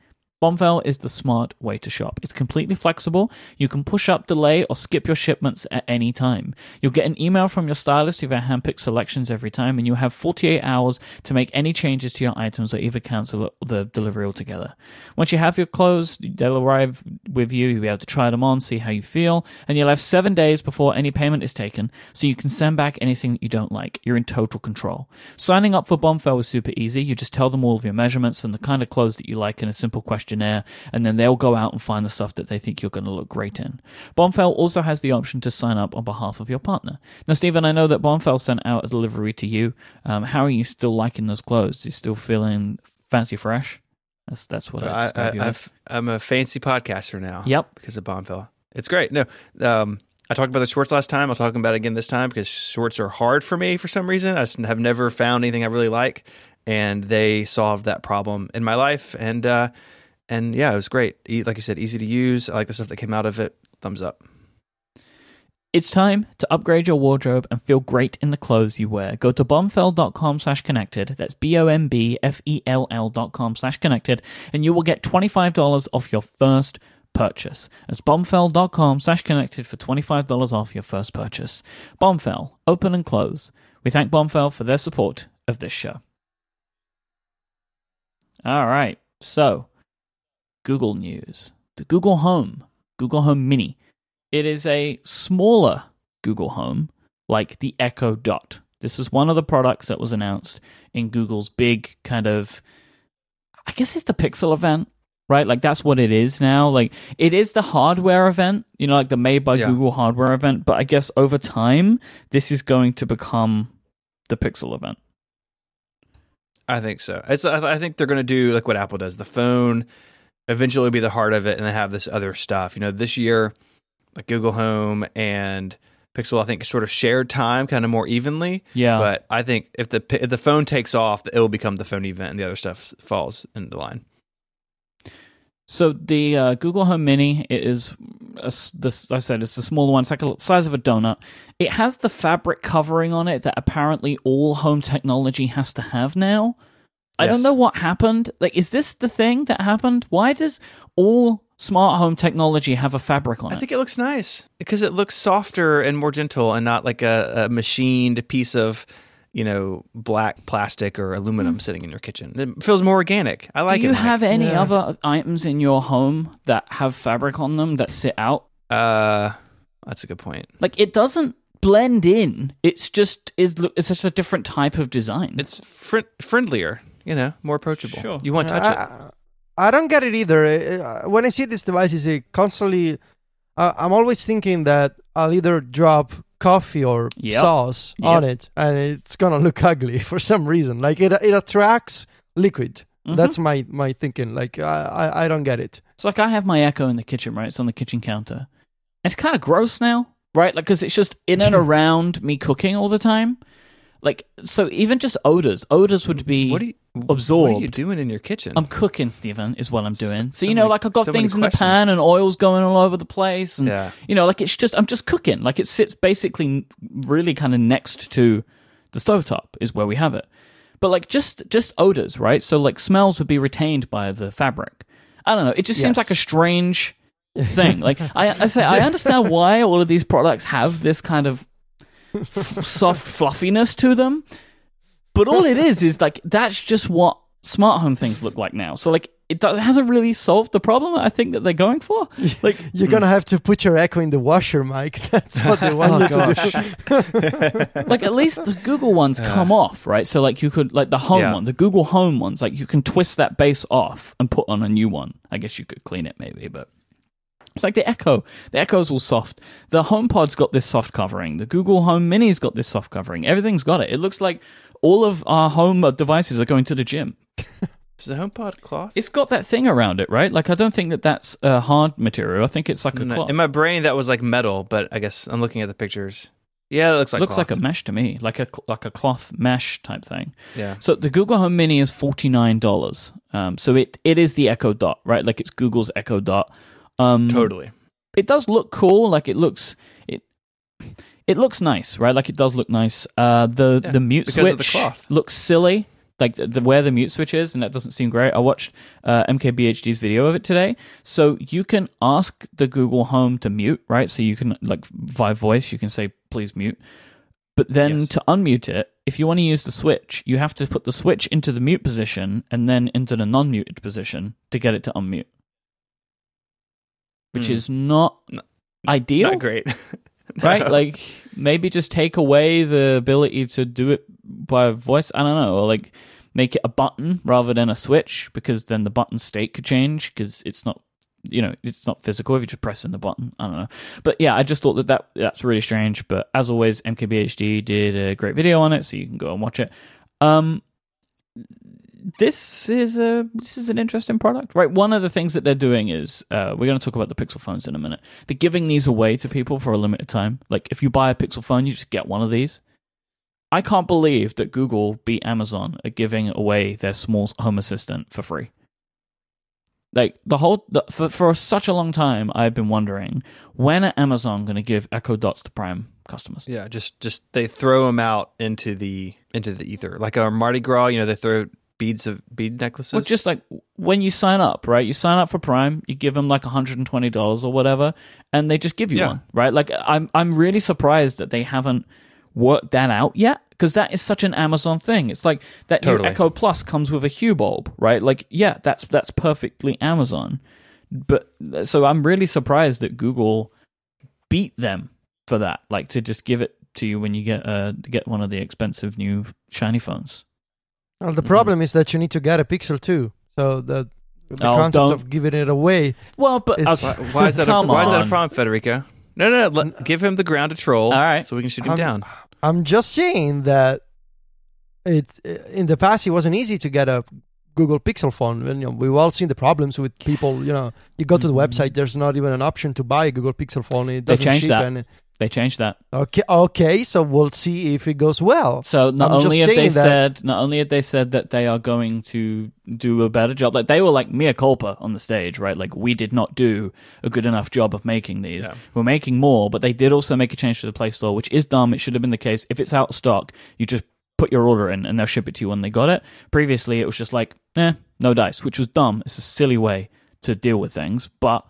Bombfell is the smart way to shop. It's completely flexible. You can push up, delay, or skip your shipments at any time. You'll get an email from your stylist with our handpicked selections every time, and you'll have 48 hours to make any changes to your items or either cancel the delivery altogether. Once you have your clothes, they'll arrive with you. You'll be able to try them on, see how you feel, and you'll have seven days before any payment is taken, so you can send back anything that you don't like. You're in total control. Signing up for Bombfell is super easy. You just tell them all of your measurements and the kind of clothes that you like in a simple question questionnaire, and then they'll go out and find the stuff that they think you're going to look great in. Bombfell also has the option to sign up on behalf of your partner. Now, Stephen, I know that Bombfell sent out a delivery to you. Um, how are you still liking those clothes? You still feeling fancy fresh? That's that's what I, I, I'm a fancy podcaster now. Yep, because of Bombfell. It's great. No, um, I talked about the shorts last time. I'll talk about it again this time because shorts are hard for me for some reason. I have never found anything I really like, and they solved that problem in my life. And uh, and yeah, it was great. Like you said, easy to use. I like the stuff that came out of it. Thumbs up. It's time to upgrade your wardrobe and feel great in the clothes you wear. Go to bombfell.com slash connected. That's B-O-M-B-F-E-L-L dot com slash connected. And you will get $25 off your first purchase. That's bombfell.com slash connected for $25 off your first purchase. Bombfell, open and close. We thank Bombfell for their support of this show. All right. So Google News, the Google Home, Google Home Mini. It is a smaller Google Home, like the Echo Dot. This is one of the products that was announced in Google's big kind of, I guess it's the Pixel event, right? Like that's what it is now. Like it is the hardware event, you know, like the made by yeah. Google hardware event. But I guess over time, this is going to become the Pixel event. I think so. It's, I think they're going to do like what Apple does. The phone eventually will be the heart of it and then have this other stuff. You know, this year, like Google Home and Pixel, I think sort of shared time kind of more evenly. Yeah. But I think if the if the phone takes off, it will become the phone event, and the other stuff falls into line. So the uh, Google Home Mini is, a, this I said, it's the smaller one. It's like the size of a donut. It has the fabric covering on it that apparently all home technology has to have now. I don't know what happened. Like, is this the thing that happened? Why does all smart home technology have a fabric on it? I think it looks nice because it looks softer and more gentle and not like a, a machined piece of, you know, black plastic or aluminum mm. sitting in your kitchen. It feels more organic. I like Do it. Do you have any yeah. other items in your home that have fabric on them that sit out? Uh, that's a good point. Like, it doesn't blend in. It's just is it's such a different type of design. It's fr- friendlier you know, more approachable. Sure. You won't touch I, it. I don't get it either. Uh, when I see these devices, it constantly, uh, I'm always thinking that I'll either drop coffee or yep. sauce yep. on it, and it's gonna look ugly for some reason. Like it, it attracts liquid. Mm-hmm. That's my my thinking. Like I, I, I don't get it. So like I have my Echo in the kitchen, right? It's on the kitchen counter. It's kind of gross now, right? Like because it's just in and around me cooking all the time. Like so, even just odors. Odors would be what are you, absorbed. What are you doing in your kitchen? I'm cooking, Stephen. Is what I'm doing. So, so you know, many, like I've got so things in the pan and oils going all over the place, and yeah. you know, like it's just I'm just cooking. Like it sits basically really kind of next to the stovetop is where we have it. But like just just odors, right? So like smells would be retained by the fabric. I don't know. It just yes. seems like a strange thing. like I, I say, I understand why all of these products have this kind of soft fluffiness to them. But all it is is like that's just what smart home things look like now. So like it, does, it hasn't really solved the problem I think that they're going for. Like you're gonna have to put your Echo in the washer, Mike. That's what they want oh, you to do. Oh, like at least the Google ones come off, right? So like you could like the home yeah. one, the Google Home ones, like you can twist that base off and put on a new one. I guess you could clean it maybe, but It's like the Echo. The Echo's all soft. The HomePod's got this soft covering. The Google Home Mini's got this soft covering. Everything's got it. It looks like all of our home devices are going to the gym. Is the HomePod cloth? It's got that thing around it, right? Like I don't think that that's a hard material. I think it's like a No, cloth. In my brain, that was like metal, but I guess I'm looking at the pictures. Yeah, it looks like looks cloth. like a mesh to me, like a like a cloth mesh type thing. yeah. So the Google Home Mini is forty nine dollars. Um, so it it is the Echo Dot, right? Like it's Google's Echo Dot. Um, Totally. it does look cool. Like it looks it it looks nice, right? Like it does look nice. Uh, the Yeah, the mute switch of the cloth. looks silly. Like the, the where the mute switch is, and that doesn't seem great. I watched uh, MKBHD's video of it today. So you can ask the Google Home to mute, right? So you can like via voice, you can say please mute. But then Yes. to unmute it, if you want to use the switch, you have to put the switch into the mute position and then into the non-muted position to get it to unmute, which Hmm. is not No- ideal, Not great. right? Like maybe just take away the ability to do it by voice. I don't know, or like make it a button rather than a switch because then the button state could change because it's not. You know, it's not physical if you're just pressing the button. I don't know, but yeah, I just thought that, that that's really strange. But as always, MKBHD did a great video on it, so you can go and watch it. Um, this is a this is an interesting product, right? One of the things that they're doing is uh, we're going to talk about the Pixel phones in a minute. They're giving these away to people for a limited time. Like if you buy a Pixel phone, you just get one of these. I can't believe that Google beat Amazon at giving away their small home assistant for free. Like the whole the, for for such a long time, I've been wondering when are Amazon going to give Echo Dots to Prime customers? yeah, just just they throw them out into the into the ether, like a Mardi Gras. You know, they throw beads of bead necklaces. Well, just like when you sign up, right? You sign up for Prime, you give them like $120 or whatever, and they just give you Yeah. one, right? Like I'm I'm really surprised that they haven't worked that out yet because that is such an Amazon thing. It's like that Totally. new Echo Plus comes with a Hue bulb, right? Like yeah, that's that's perfectly Amazon. But so I'm really surprised that Google beat them for that, like to just give it to you when you get uh get one of the expensive new shiny phones. Well, the Mhm. problem is that you need to get a Pixel too. So the the Oh, concept don't- of giving it away. Well, but It's- why, why is that? A, why is that a problem, Federico? No, no, no. Let, give him the ground to troll. All right. so we can shoot him I'm- down. I'm just saying that it in the past it wasn't easy to get a Google Pixel phone. And, you know, we've all seen the problems with people. You know, you go to the Mhm. website, there's not even an option to buy a Google Pixel phone. It They doesn't changed ship. that. And, They changed that. okay, okay, so we'll see if it goes well. So not I'm only have they that- said, not only have they said that they are going to do a better job, like they were like mea culpa on the stage, right? Like we did not do a good enough job of making these. Yeah. We're making more, but they did also make a change to the Play Store, which is dumb. It should have been the case. If it's out of stock, you just put your order in and they'll ship it to you when they got it. Previously, it was just like, eh, no dice, which was dumb. It's a silly way to deal with things, but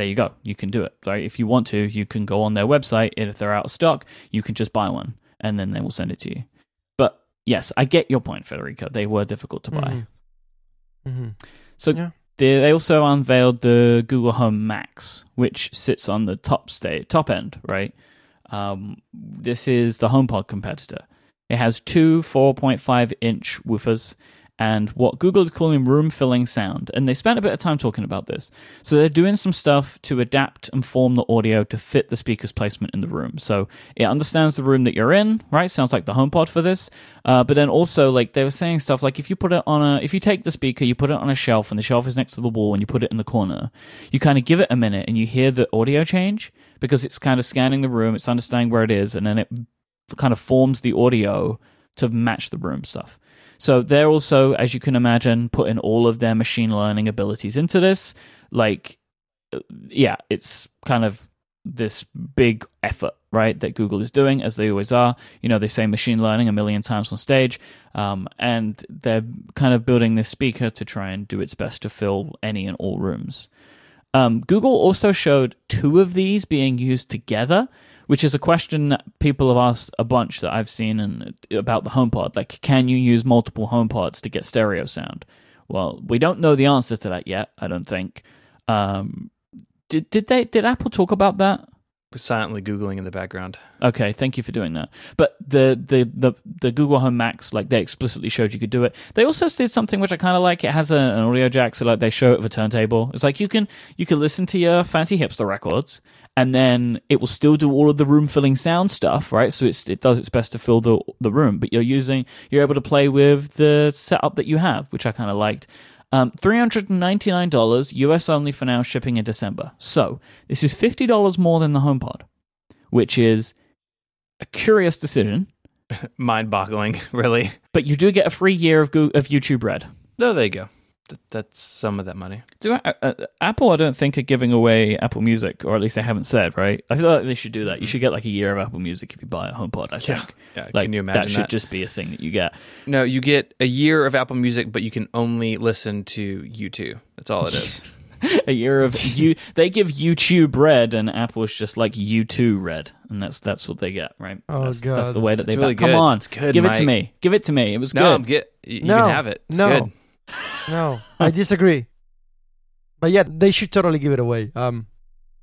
there you go. You can do it. Right? If you want to, you can go on their website, and if they're out of stock, you can just buy one, and then they will send it to you. But yes, I get your point, Federico. They were difficult to buy. Mhm. Mhm. So Yeah. they, they also unveiled the Google Home Max, which sits on the top state, top end, right? Um, this is the HomePod competitor. It has two 4.5 inch woofers and what Google is calling room filling sound. And they spent a bit of time talking about this. So they're doing some stuff to adapt and form the audio to fit the speaker's placement in the room. So it understands the room that you're in, right? Sounds like the HomePod for this. Uh, but then also, like they were saying stuff like if you put it on a, if you take the speaker, you put it on a shelf, and the shelf is next to the wall, and you put it in the corner, you kind of give it a minute, and you hear the audio change because it's kind of scanning the room, it's understanding where it is, and then it kind of forms the audio to match the room stuff. So they're also, as you can imagine, putting all of their machine learning abilities into this. Like, uh, yeah, it's kind of this big effort, right, that Google is doing, as they always are. You know, they say machine learning a million times on stage, um, and they're kind of building this speaker to try and do its best to fill any and all rooms. Um, Google also showed two of these being used together, which is a question that people have asked a bunch that I've seen and about the HomePod. Like, can you use multiple HomePods to get stereo sound? Well, we don't know the answer to that yet. I don't think. Um, did did they did Apple talk about that? silently googling in the background. Okay, thank you for doing that. But the the the, the Google Home Max, like they explicitly showed you could do it. They also did something which I kind of like. It has a, an audio jack, so like they show it with a turntable. It's like you can you can listen to your fancy hipster records, and then it will still do all of the room filling sound stuff, right? So it's it does its best to fill the the room, but you're using you're able to play with the setup that you have, which I kind of liked. Um, $399 US only for now, shipping in December. So, this is $50 more than the HomePod, which is a curious decision, Mind boggling, really. but you do get a free year of, Goo of YouTube Red. There you go. Th- that's some of that money. Do I, uh, Apple, I don't think, are giving away Apple Music, or at least they haven't said, right? I feel like they should do that. You should get like a year of Apple Music if you buy a HomePod, I Yeah. think. Yeah, Like, can you imagine that that? should just be a thing that you get. No, you get a year of Apple Music, but you can only listen to U2. That's all it is. a year of you. They give YouTube Red, and Apple's just like U2 Red, and that's that's what they get, right? Oh, that's, that's the way that they. really Come on, It's good, give it to me. Give it to me. It was no, good. I'm get. You No, can have it. It's no. good. No, I disagree. But yeah, they should totally give it away. Um,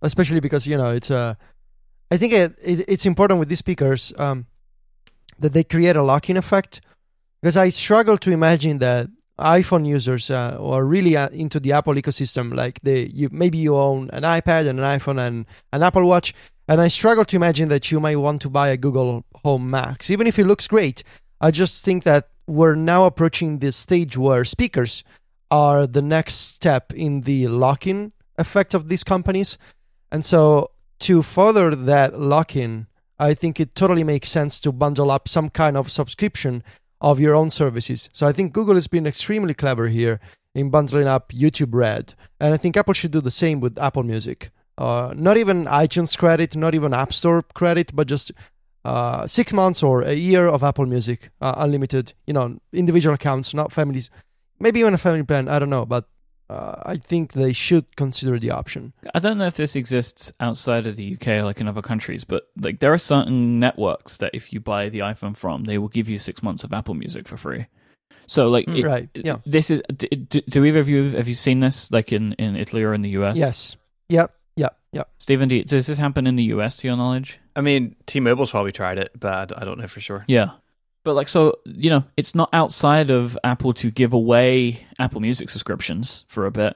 especially because you know it's Uh, I think it, it, it's important with these speakers um, that they create a lock-in effect. Because I struggle to imagine that iPhone users uh, are really uh, into the Apple ecosystem. Like they, you maybe you own an iPad and an iPhone and an Apple Watch, and I struggle to imagine that you might want to buy a Google Home Max, even if it looks great. I just think that we're now approaching this stage where speakers are the next step in the lock-in effect of these companies. And so to further that lock-in, I think it totally makes sense to bundle up some kind of subscription of your own services. So I think Google has been extremely clever here in bundling up YouTube Red. And I think Apple should do the same with Apple Music. Uh, not even iTunes credit, not even App Store credit, but just uh, six months or a year of Apple Music, uh, unlimited, you know, individual accounts, not families. Maybe even a family plan, I don't know. But uh, I think they should consider the option. I don't know if this exists outside of the UK, like in other countries, but like there are certain networks that if you buy the iPhone from, they will give you six months of Apple Music for free. So like, it- right, yeah. This is. Do, do, do either of you have you seen this like in in Italy or in the US? Yes. Yep. Yep. Yep. Stephen, do you- does this happen in the US to your knowledge? I mean, T-Mobile's probably tried it, but I don't know for sure. Yeah. But like so, you know, it's not outside of Apple to give away Apple Music subscriptions for a bit.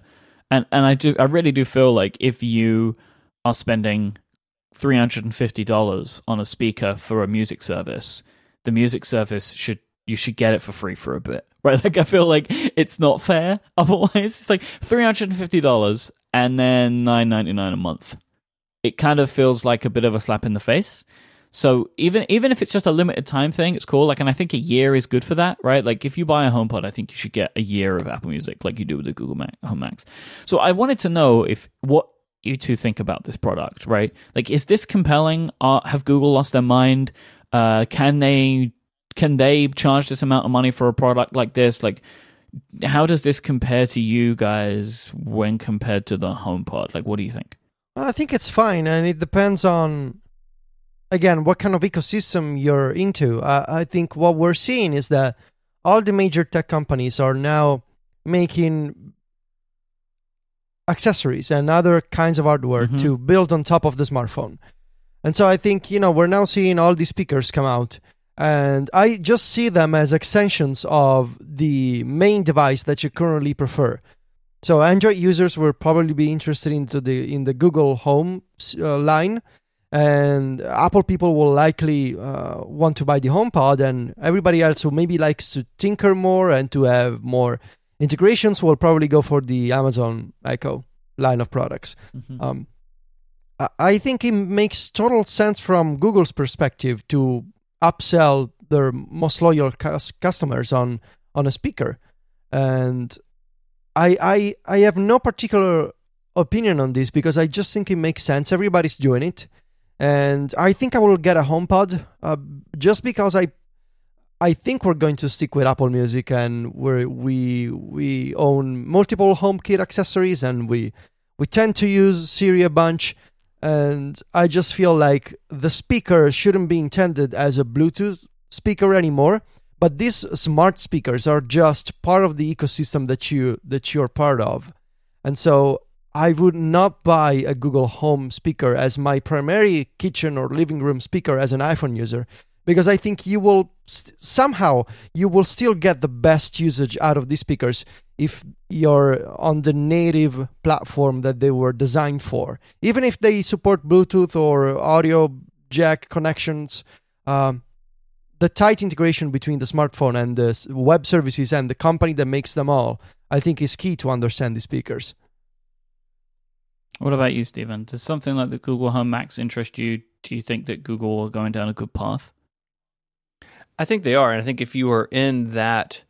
And and I do I really do feel like if you are spending $350 on a speaker for a music service, the music service should you should get it for free for a bit. Right? Like I feel like it's not fair otherwise. It's like $350 and then $9.99 a month. It kind of feels like a bit of a slap in the face. So even even if it's just a limited time thing, it's cool. Like, and I think a year is good for that, right? Like, if you buy a HomePod, I think you should get a year of Apple Music, like you do with the Google Mac, Home Max. So I wanted to know if what you two think about this product, right? Like, is this compelling? Have Google lost their mind? Uh, can they can they charge this amount of money for a product like this? Like, how does this compare to you guys when compared to the HomePod? Like, what do you think? Well, I think it's fine, and it depends on, again, what kind of ecosystem you're into. Uh, I think what we're seeing is that all the major tech companies are now making accessories and other kinds of hardware Mhm. to build on top of the smartphone. And so I think, you know, we're now seeing all these speakers come out. And I just see them as extensions of the main device that you currently prefer. So Android users will probably be interested into the in the Google Home uh, line, and Apple people will likely uh, want to buy the HomePod, and everybody else who maybe likes to tinker more and to have more integrations will probably go for the Amazon Echo line of products. Mm-hmm. Um, I- I think it makes total sense from Google's perspective to upsell their most loyal cus- customers on on a speaker, and I I I have no particular opinion on this because I just think it makes sense. Everybody's doing it, and I think I will get a HomePod uh, just because I I think we're going to stick with Apple Music and we we we own multiple HomeKit accessories and we we tend to use Siri a bunch and I just feel like the speaker shouldn't be intended as a Bluetooth speaker anymore but these smart speakers are just part of the ecosystem that you that you're part of. And so I would not buy a Google Home speaker as my primary kitchen or living room speaker as an iPhone user because I think you will st- somehow you will still get the best usage out of these speakers if you're on the native platform that they were designed for. Even if they support Bluetooth or audio jack connections, um, the tight integration between the smartphone and the web services and the company that makes them all, I think, is key to understand these speakers. What about you, Stephen? Does something like the Google Home Max interest you? Do you think that Google are going down a good path? I think they are, and I think if you are in that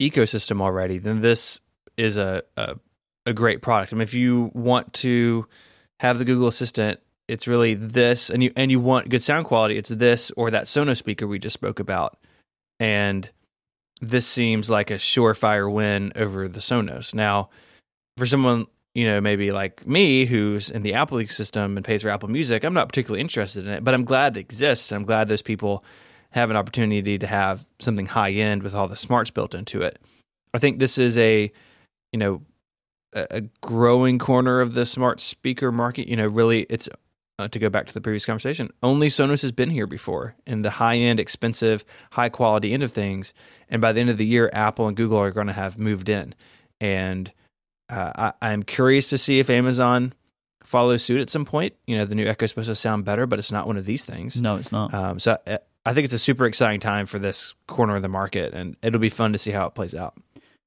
ecosystem already, then this is a a, a great product. I mean, if you want to have the Google Assistant, it's really this, and you and you want good sound quality, it's this or that Sonos speaker we just spoke about, and this seems like a surefire win over the Sonos. Now, for someone you know, maybe like me who's in the Apple ecosystem and pays for Apple Music, I'm not particularly interested in it, but I'm glad it exists. and I'm glad those people have an opportunity to have something high end with all the smarts built into it. I think this is a, you know, a, growing corner of the smart speaker market. You know, really, it's uh, to go back to the previous conversation. Only Sonos has been here before in the high end, expensive, high quality end of things. And by the end of the year, Apple and Google are going to have moved in. And uh, I, am curious to see if Amazon follows suit at some point. You know, the new Echo is supposed to sound better, but it's not one of these things. No, it's not. Um, so I, think it's a super exciting time for this corner of the market, and it'll be fun to see how it plays out.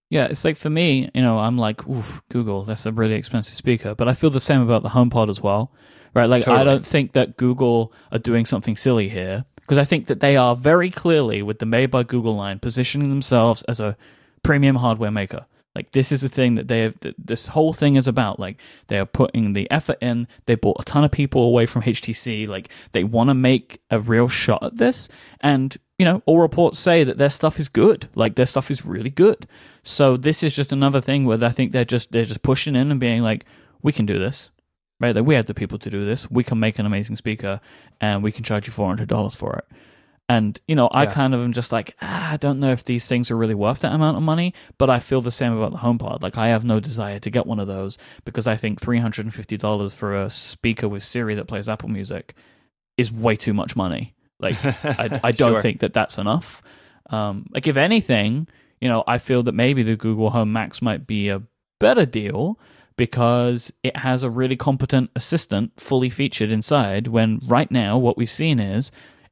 Yeah, it's like for me, you know, I'm like, oof, Google, that's a really expensive speaker. But I feel the same about the HomePod as well, right? Like, totally. I don't think that Google are doing something silly here because I think that they are very clearly, with the Made by Google line, positioning themselves as a premium hardware maker. Like this is the thing that they have. This whole thing is about. Like they are putting the effort in. They brought a ton of people away from HTC. Like they want to make a real shot at this. And you know, all reports say that their stuff is good. Like their stuff is really good. So this is just another thing where I think they're just they're just pushing in and being like, we can do this, right? Like we have the people to do this. We can make an amazing speaker, and we can charge you four hundred dollars for it. And, you know, I yeah. kind of am just like, ah, I don't know if these things are really worth that amount of money, but I feel the same about the HomePod. Like, I have no desire to get one of those because I think $350 for a speaker with Siri that plays Apple Music is way too much money. Like, I, I don't sure. think that that's enough. Um, like, if anything, you know, I feel that maybe the Google Home Max might be a better deal because it has a really competent assistant fully featured inside when right now what we've seen is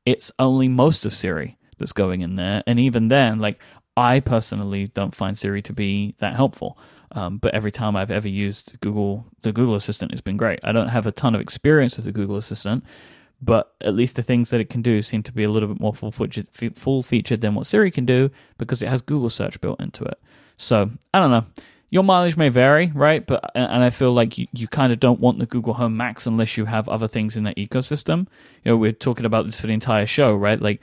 it's only most of Siri that's going in there. And even then, like, I personally don't find Siri to be that helpful. Um, but every time I've ever used Google, the Google Assistant, it's been great. I don't have a ton of experience with the Google Assistant, but at least the things that it can do seem to be a little bit more full featured, full featured than what Siri can do because it has Google search built into it. So I don't know your mileage may vary, right? But and I feel like you, you kind of don't want the Google Home Max unless you have other things in that ecosystem. You know, we're talking about this for the entire show, right? Like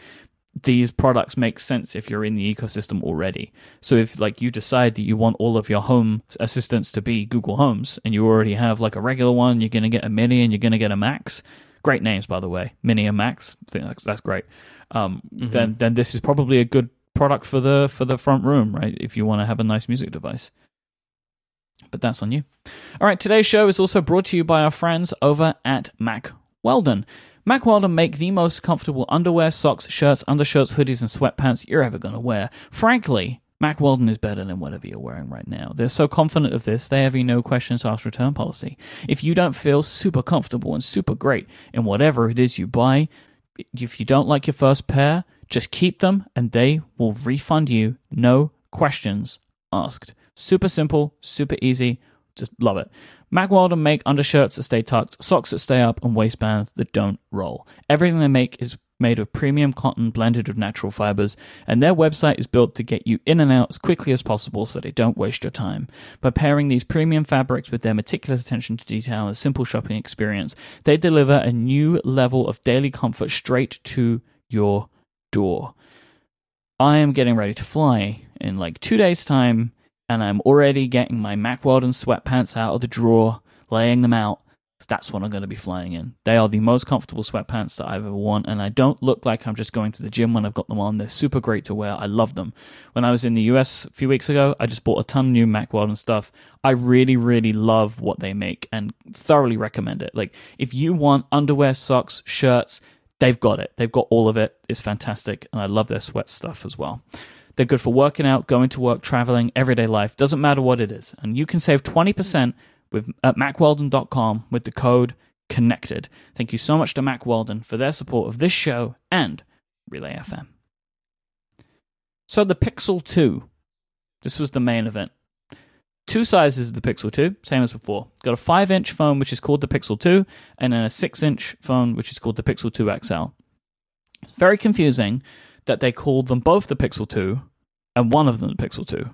these products make sense if you're in the ecosystem already. So if like you decide that you want all of your home assistants to be Google Homes and you already have like a regular one, you're going to get a mini and you're going to get a max. Great names, by the way, mini and max. I think that's, that's great. Um, mm-hmm. Then then this is probably a good product for the for the front room, right? If you want to have a nice music device but that's on you. All right, today's show is also brought to you by our friends over at Mack Weldon. Mack Weldon make the most comfortable underwear, socks, shirts, undershirts, hoodies, and sweatpants you're ever going to wear. Frankly, Mack Weldon is better than whatever you're wearing right now. They're so confident of this, they have a no questions asked return policy. If you don't feel super comfortable and super great in whatever it is you buy, if you don't like your first pair, just keep them and they will refund you, no questions asked. Super simple, super easy. Just love it. Mack Weldon make undershirts that stay tucked, socks that stay up, and waistbands that don't roll. Everything they make is made of premium cotton blended with natural fibers, and their website is built to get you in and out as quickly as possible so they don't waste your time. By pairing these premium fabrics with their meticulous attention to detail and simple shopping experience, they deliver a new level of daily comfort straight to your door. I am getting ready to fly in like two days' time and I'm already getting my Mack Weldon sweatpants out of the drawer, laying them out, That's what I'm going to be flying in. They are the most comfortable sweatpants that I've ever worn, and I don't look like I'm just going to the gym when I've got them on. They're super great to wear. I love them. When I was in the US a few weeks ago, I just bought a ton of new Mack Weldon stuff. I really, really love what they make and thoroughly recommend it. Like, if you want underwear, socks, shirts, they've got it. They've got all of it. It's fantastic, and I love their sweat stuff as well. They're good for working out, going to work, traveling, everyday life. Doesn't matter what it is. And you can save 20% with at mackweldon.com with the code connected. Thank you so much to Mack Weldon for their support of this show and Relay FM. So the Pixel 2. This was the main event. Two sizes of the Pixel 2, same as before. Got a 5 inch phone, which is called the Pixel 2, and then a 6 inch phone, which is called the Pixel 2 XL. It's very confusing that they called them both the Pixel 2 and one of them the Pixel 2.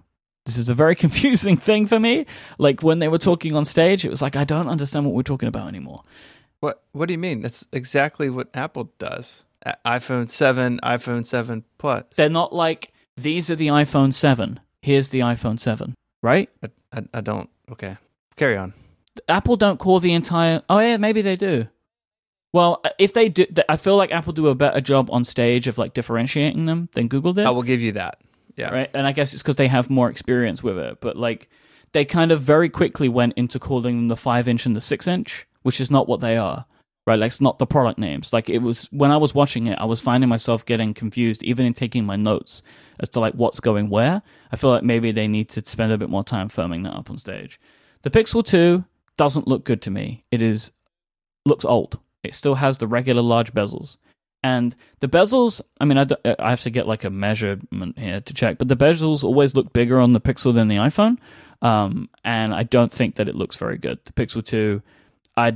This is a very confusing thing for me. Like when they were talking on stage, it was like, I don't understand what we're talking about anymore. What What do you mean? That's exactly what Apple does. A- iPhone Seven, iPhone Seven Plus. They're not like, these are the iPhone 7. Here's the iPhone 7, right? I, I, I don't. Okay, carry on. Apple don't call the entire. Oh yeah, maybe they do. Well, uh, if they do, I feel like Apple do a better job on stage of like differentiating them than Google did. I will give you that. Yeah. Right, and I guess it's because they have more experience with it. But like, they kind of very quickly went into calling them the five inch and the six inch, which is not what they are. Right, like it's not the product names. Like it was when I was watching it, I was finding myself getting confused, even in taking my notes as to like what's going where. I feel like maybe they need to spend a bit more time firming that up on stage. The Pixel 2 doesn't look good to me. It is looks old. It still has the regular large bezels. And the bezels, I mean, I, I have to get like a measurement here to check, but the bezels always look bigger on the Pixel than the iPhone. Um, and I don't think that it looks very good. The Pixel 2, I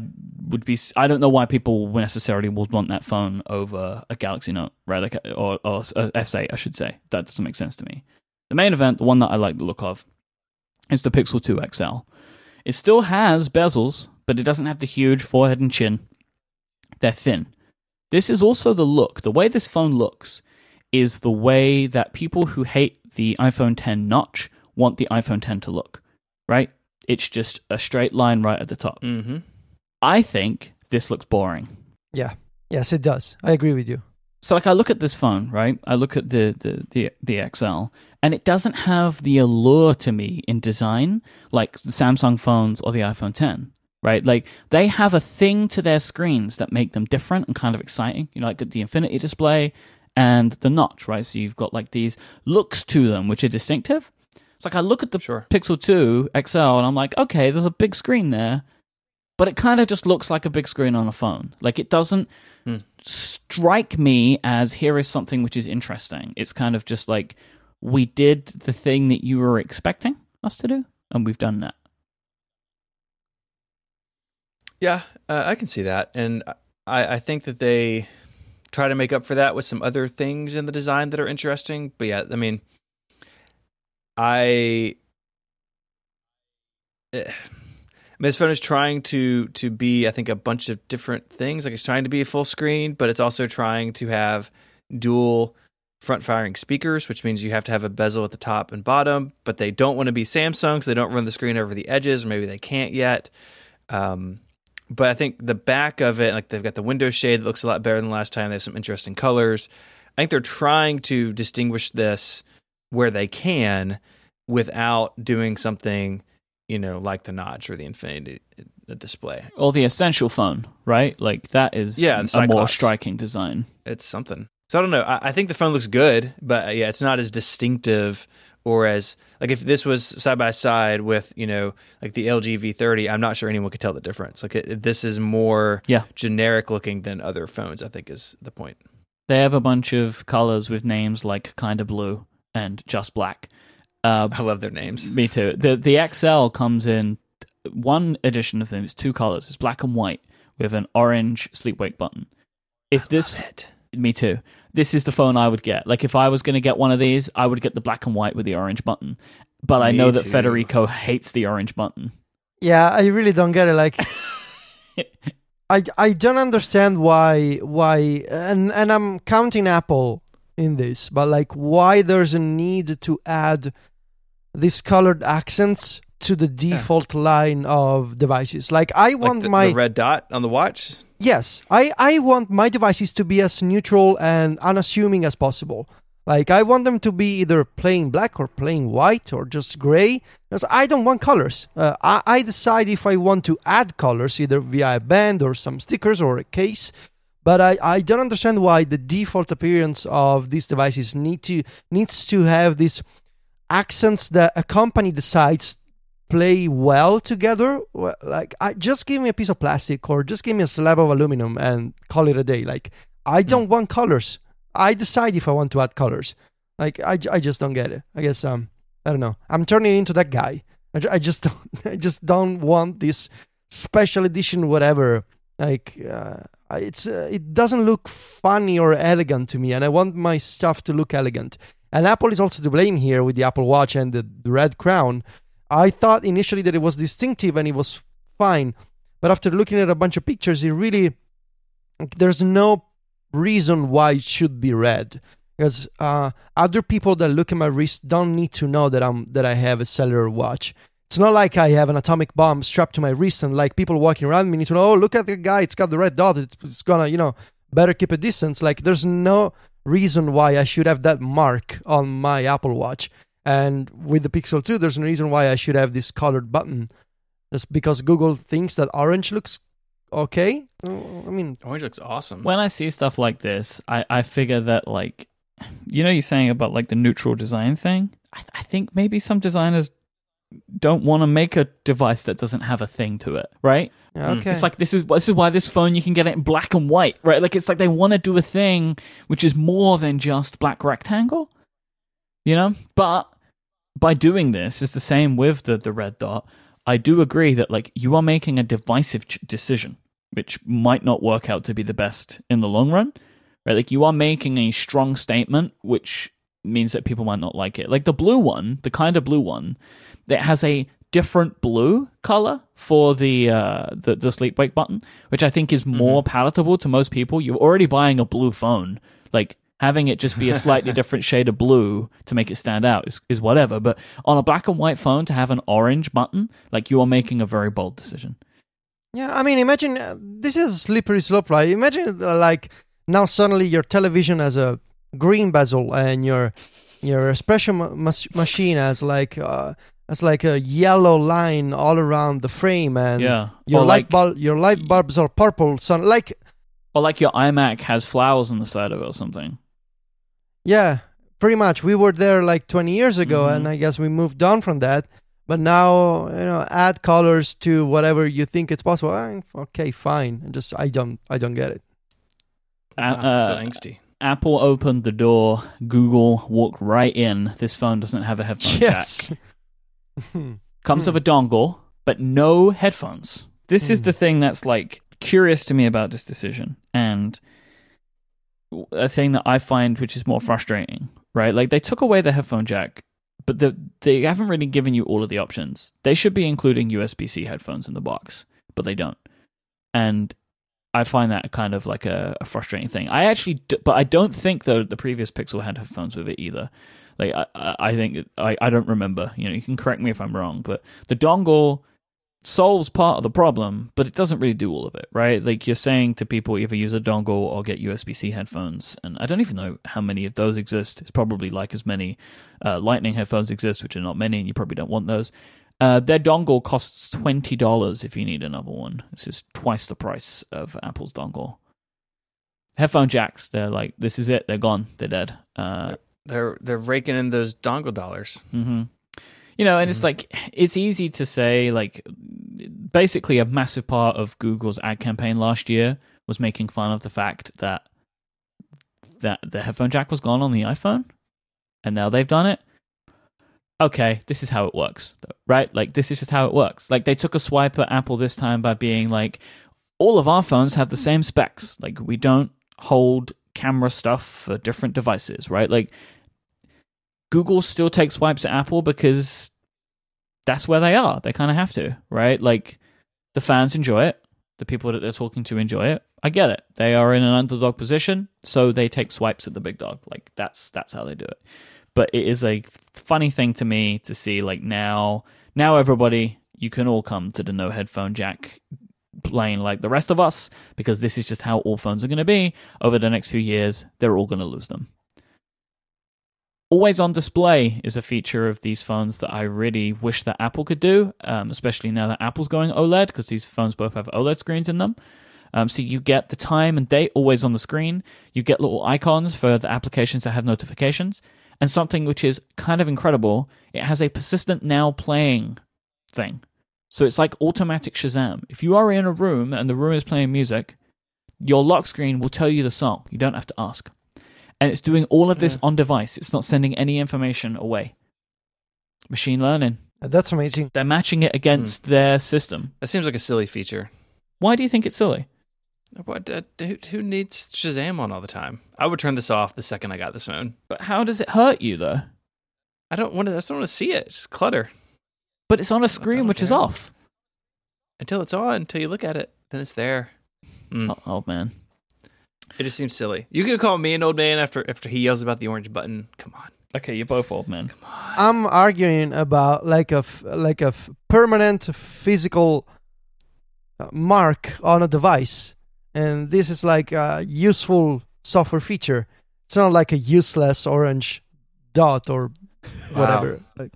would be, I don't know why people necessarily would want that phone over a Galaxy Note, right? Like, or, or a S8, I should say. That doesn't make sense to me. The main event, the one that I like the look of, is the Pixel 2 XL. It still has bezels, but it doesn't have the huge forehead and chin. They're thin. This is also the look. The way this phone looks is the way that people who hate the iPhone 10 notch want the iPhone 10 to look, right? It's just a straight line right at the top. Mm-hmm. I think this looks boring. Yeah. Yes, it does. I agree with you. So like I look at this phone, right? I look at the the the, the XL and it doesn't have the allure to me in design like the Samsung phones or the iPhone 10 right? Like they have a thing to their screens that make them different and kind of exciting. You know, like the infinity display and the notch, right? So you've got like these looks to them which are distinctive. It's like I look at the Sure. Pixel 2 XL and I'm like, okay, there's a big screen there, but it kind of just looks like a big screen on a phone. Like it doesn't Hmm. strike me as here is something which is interesting. It's kind of just like we did the thing that you were expecting us to do, and we've done that. Yeah, uh, I can see that, and I, I think that they try to make up for that with some other things in the design that are interesting. But yeah, I mean, I, eh, I mean, this phone is trying to to be, I think, a bunch of different things. Like it's trying to be a full screen, but it's also trying to have dual front firing speakers, which means you have to have a bezel at the top and bottom. But they don't want to be Samsung, so they don't run the screen over the edges, or maybe they can't yet. Um, but I think the back of it, like they've got the window shade that looks a lot better than last time. They have some interesting colors. I think they're trying to distinguish this where they can without doing something, you know, like the notch or the infinity uh, display. Or the essential phone, right? Like that is Yeah, a more striking design. It's something. So I don't know. I, I think the phone looks good, but uh, yeah, it's not as distinctive or as like if this was side by side with you know like the LG V30, I'm not sure anyone could tell the difference. Like it, this is more Yeah. generic looking than other phones. I think is the point. They have a bunch of colors with names like Kinda Blue and Just Black. Uh, I love their names. me too. The the XL comes in one edition of them. It's two colors. It's black and white with an orange sleep wake button. If this, it. me too. This is the phone I would get. Like if I was going to get one of these, I would get the black and white with the orange button. But I Me know that too. Federico hates the orange button. Yeah, I really don't get it. Like, I I don't understand why why and and I'm counting Apple in this, but like why there's a need to add these colored accents to the default line of devices. Like I Like want the, my the red dot on the watch. Yes, I, I want my devices to be as neutral and unassuming as possible. Like I want them to be either plain black or plain white or just gray. Because I don't want colors. Uh, I, I decide if I want to add colors either via a band or some stickers or a case. But I, I don't understand why the default appearance of these devices need to needs to have these accents that a company decides play well together well, like I just give me a piece of plastic or just give me a slab of aluminum and call it a day. Like I don't want colors. I decide if I want to add colors. Like I, I just don't get it. I guess um I don't know. I'm turning into that guy. I, I just don't I just don't want this special edition whatever. Like uh, it's uh, it doesn't look funny or elegant to me and I want my stuff to look elegant. And Apple is also to blame here with the Apple Watch and the, the red crown I thought initially that it was distinctive and it was fine, but after looking at a bunch of pictures, it really there's no reason why it should be red because uh, other people that look at my wrist don't need to know that I'm that I have a cellular watch. It's not like I have an atomic bomb strapped to my wrist and like people walking around me need to know. Oh, look at the guy! It's got the red dot. It's, it's gonna you know better keep a distance. Like there's no reason why I should have that mark on my Apple Watch. And with the Pixel 2, there's no reason why I should have this colored button. Just because Google thinks that orange looks okay. I mean, Orange looks awesome. When I see stuff like this, I, I figure that like, you know, you're saying about like the neutral design thing. I, I think maybe some designers don't want to make a device that doesn't have a thing to it, right? Hmm. okay. It's like this is this is why this phone you can get it in black and white, right? Like it's like they want to do a thing which is more than just black rectangle, you know. But by doing this, it's the same with the the red dot. I do agree that like you are making a divisive ch- decision, which might not work out to be the best in the long run, right? Like you are making a strong statement, which means that people might not like it. Like the blue one, the kind of blue one, that has a different blue color for the uh, the, the sleep wake button, which I think is more palatable to most people. You're already buying a blue phone, like having it just be a slightly different shade of blue to make it stand out is, is whatever. But on a black and white phone, to have an orange button, like you are making a very bold decision. Yeah, I mean, imagine uh, this is a slippery slope, right? Imagine uh, like now suddenly your television has a green bezel and your your espresso ma- mas- machine has like uh, has like a yellow line all around the frame, and yeah, your or light like bulb your light bulbs are purple. So like or like your iMac has flowers on the side of it or something. Yeah, pretty much. We were there like 20 years ago, Mhm. and I guess we moved on from that. But now, you know, add colors to whatever you think it's possible. eh, Okay, fine. And just I don't I don't get it. Uh, Ah, so uh, angsty. Apple opened the door. Google walked right in. This phone doesn't have a headphone Yes. jack. Comes with a dongle, but no headphones. This is Hmm. the thing that's like curious to me about this decision, and a thing that I find which is more frustrating. Right, like they took away the headphone jack, but the, they haven't really given you all of the options. They should be including USB C headphones in the box, but they don't. And I find that kind of like a, a frustrating thing. I actually, d- but I don't think though the previous Pixel had headphones with it either. Like I I think I, I don't remember. You know, you can correct me if I'm wrong, but the dongle solves part of the problem, but it doesn't really do all of it, right? Like you're saying to people either use a dongle or get USB C headphones, and I don't even know how many of those exist. It's probably like as many uh, Lightning headphones exist, which are not many, and you probably don't want those. Uh, their dongle costs twenty dollars if you need another one. This is twice the price of Apple's dongle. Headphone jacks, they're like, this is it. They're gone. They're dead. Uh, They're they're raking in those dongle dollars. hmm You know, and it's mm-hmm. like it's easy to say like basically a massive part of Google's ad campaign last year was making fun of the fact that that the headphone jack was gone on the iPhone, and now they've done it. Okay, this is how it works, right? Like this is just how it works. Like they took a swipe at Apple this time by being like, all of our phones have the same specs. Like we don't hold camera stuff for different devices, right? Like Google still takes swipes at Apple because that's where they are. They kind of have to, right? Like the fans enjoy it, the people that they're talking to enjoy it. I get it. They are in an underdog position, so they take swipes at the big dog. Like that's that's how they do it. But it is a funny thing to me to see like now now everybody, you can all come to the no headphone jack plane like the rest of us because this is just how all phones are going to be over the next few years. They're all going to lose them. Always on display is a feature of these phones that I really wish that Apple could do, um, especially now that Apple's going OLED because these phones both have OLED screens in them. Um, so you get the time and date always on the screen. You get little icons for the applications that have notifications. And something which is kind of incredible, it has a persistent now playing thing. So it's like automatic Shazam. If you are in a room and the room is playing music, your lock screen will tell you the song. You don't have to ask. And it's doing all of this Yeah. on device. It's not sending any information away. Machine learning. That's amazing. They're matching it against their system. That seems like a silly feature. Why do you think it's silly? What? Uh, who, who needs Shazam on all the time? I would turn this off the second I got this phone. But how does it hurt you though? I don't want to. I just don't want to see it. It's clutter But it's on a screen don't which is off. until it's on. Until you look at it, then it's there. Mm. Oh, oh man. It just seems silly. You can call me an old man after after he yells about the orange button. Come on. Okay, you're both old men. Come on. I'm arguing about like a f- like a f- permanent physical uh, mark on a device, and this is like a useful software feature. It's not like a useless orange dot or whatever. Like,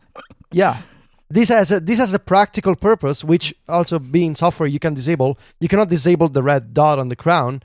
yeah, this has a this has a practical purpose, which also being software you can disable. You cannot disable the red dot on the crown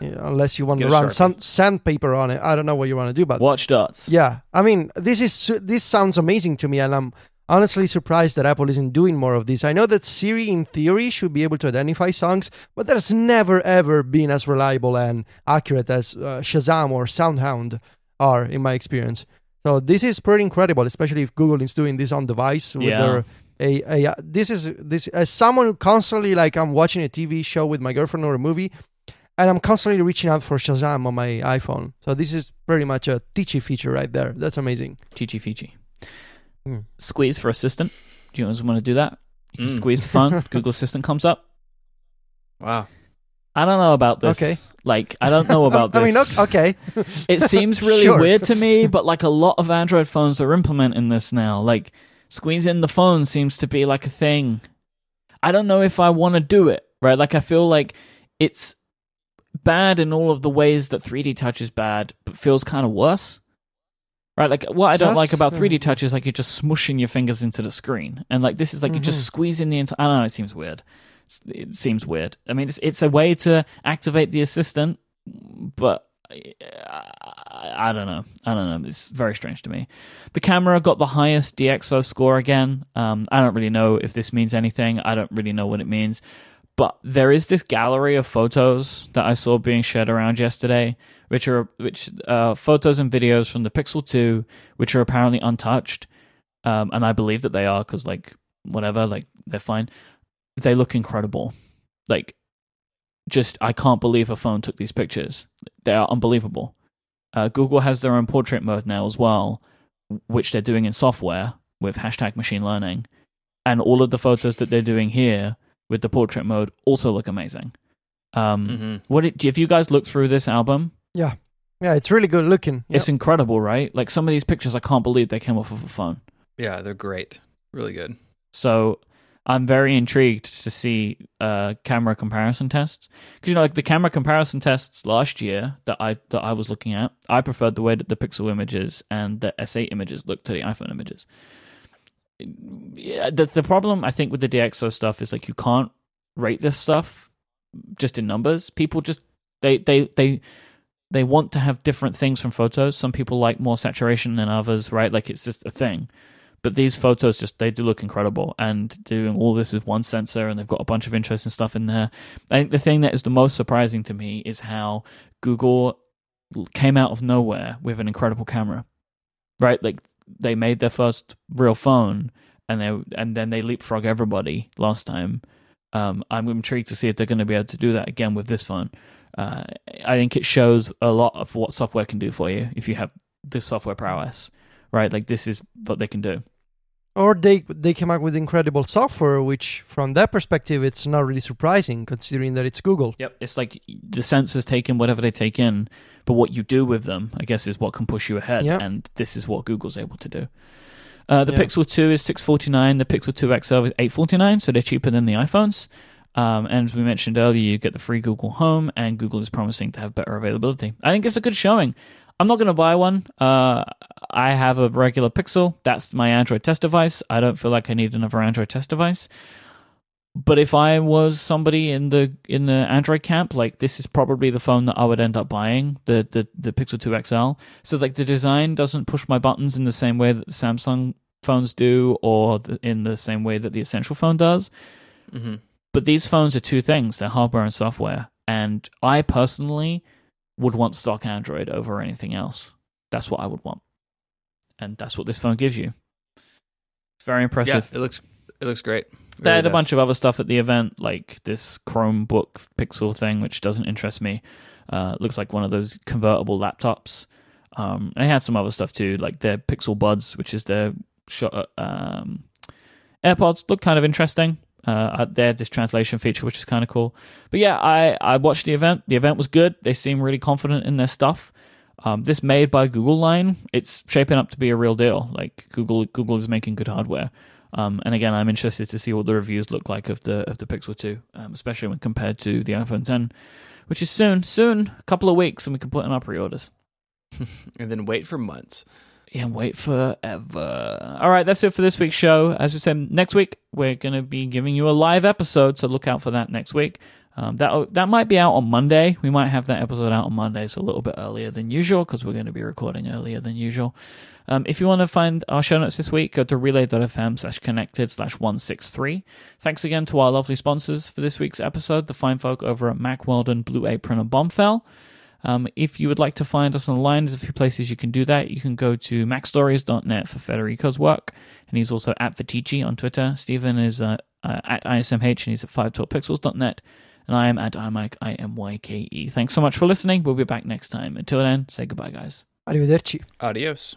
you know, unless you want to Get a run some sandpaper on it. I don't know what you want to do, but Watch dots. yeah, I mean, this is this sounds amazing to me, and I'm honestly surprised that Apple isn't doing more of this. I know that Siri, in theory, should be able to identify songs, but that has never ever been as reliable and accurate as uh, Shazam or SoundHound are, in my experience. So this is pretty incredible, especially if Google is doing this on device with Yeah. their. A, a, this is this as someone who constantly like I'm watching a TV show with my girlfriend or a movie, and I'm constantly reaching out for Shazam on my iPhone. So this is pretty much a teachy feature right there. That's amazing. Chichi feature. Hmm. Squeeze for assistant. Do you guys want to do that? You Mm. squeeze the phone, Google Assistant comes up. Wow. I don't know about this. Okay. Like, I don't know about I mean, this. okay. It seems really Sure. weird to me, but like a lot of Android phones are implementing this now. Like, squeezing the phone seems to be like a thing. I don't know if I want to do it, right? Like, I feel like it's bad in all of the ways that 3D Touch is bad, but feels kind of worse. Right, like what I don't Does- like about 3D uh, Touch is like you're just smushing your fingers into the screen, and like this is like you're just Mhm. squeezing the entire. I don't know. It seems weird. It seems weird. I mean, it's it's a way to activate the assistant, but I don't know. I don't know. It's very strange to me. The camera got the highest DxO score again. Um, I don't really know if this means anything. I don't really know what it means. But there is this gallery of photos that I saw being shared around yesterday, which are which uh, photos and videos from the Pixel 2, which are apparently untouched. Um, and I believe that they are because, like, whatever, like they're fine. They look incredible. Like, just I can't believe a phone took these pictures. They are unbelievable. Uh, Google has their own portrait mode now as well, which they're doing in software with hashtag machine learning, and all of the photos that they're doing here with the portrait mode also look amazing. Um, hmm What did, if you guys look through this album? Yeah, yeah, it's really good looking. Yeah. It's incredible, right? Like some of these pictures, I can't believe they came off of a phone. Yeah, they're great. Really good. So I'm very intrigued to see uh, camera comparison tests because you know, like the camera comparison tests last year that I that I was looking at, I preferred the way that the Pixel images and the S8 images looked to the iPhone images. The the problem I think with the DxO stuff is like you can't rate this stuff just in numbers. People just they they they they want to have different things from photos. Some people like more saturation than others, right? Like it's just a thing. But these photos just they do look incredible and doing all this with one sensor and they've got a bunch of interesting stuff in there. I think the thing that is the most surprising to me is how Google came out of nowhere with an incredible camera. Right? Like they made their first real phone and they and then they leapfrog everybody last time. Um, I'm intrigued to see if they're going to be able to do that again with this phone. Uh, I think it shows a lot of what software can do for you if you have the software prowess, right? Like this is what they can do. Or they they came out with incredible software, which from that perspective, it's not really surprising considering that it's Google. Yep. It's like the sensors take in whatever they take in, but what you do with them, I guess, is what can push you ahead. Yeah. And this is what Google's able to do. Uh, the Yeah. Pixel 2 is 649. The Pixel 2 XL is 849, so they're cheaper than the iPhones. Um, and as we mentioned earlier, you get the free Google Home, and Google is promising to have better availability. I think it's a good showing. I'm not going to buy one. Uh, I have a regular Pixel. That's my Android test device. I don't feel like I need another Android test device. But if I was somebody in the in the Android camp, like this is probably the phone that I would end up buying, the the, the Pixel 2 XL. So like the design doesn't push my buttons in the same way that the Samsung phones do, or the, in the same way that the Essential phone does. hmm But these phones are two things: they're hardware and software. And I personally would want stock Android over anything else. That's what I would want, and that's what this phone gives you. It's very impressive. Yeah, it looks it looks great. They had a bunch of other stuff at the event, like this Chromebook Pixel thing, which doesn't interest me. Uh, looks like one of those convertible laptops. Um, they had some other stuff too, like their Pixel Buds, which is their shot, um, AirPods. Look kind of interesting. Uh, they had this translation feature, which is kind of cool. But yeah, I, I watched the event. The event was good. They seem really confident in their stuff. Um, this made by Google line, it's shaping up to be a real deal. Like Google, Google is making good hardware. Um, and again, I'm interested to see what the reviews look like of the of the Pixel 2, um, especially when compared to the iPhone 10, which is soon, soon, a couple of weeks, and we can put in our pre-orders. and then wait for months. Yeah, and wait forever. All right, that's it for this week's show. As we said, next week we're going to be giving you a live episode, so look out for that next week. Um, that that might be out on Monday. We might have that episode out on Monday, so a little bit earlier than usual because we're going to be recording earlier than usual. Um, if you want to find our show notes this week, go to relay.fm slash connected slash 163. Thanks again to our lovely sponsors for this week's episode, the fine folk over at Mack Weldon and Blue Apron and Bombfell. Um, if you would like to find us online, there's a few places you can do that. You can go to macstories.net for Federico's work, and he's also at Viticci on Twitter. Stephen is uh, uh, at ISMH, and he's at 512pixels.net. And I am at iMyke, I-M-Y-K-E. Thanks so much for listening. We'll be back next time. Until then, say goodbye, guys. Arrivederci. Adios.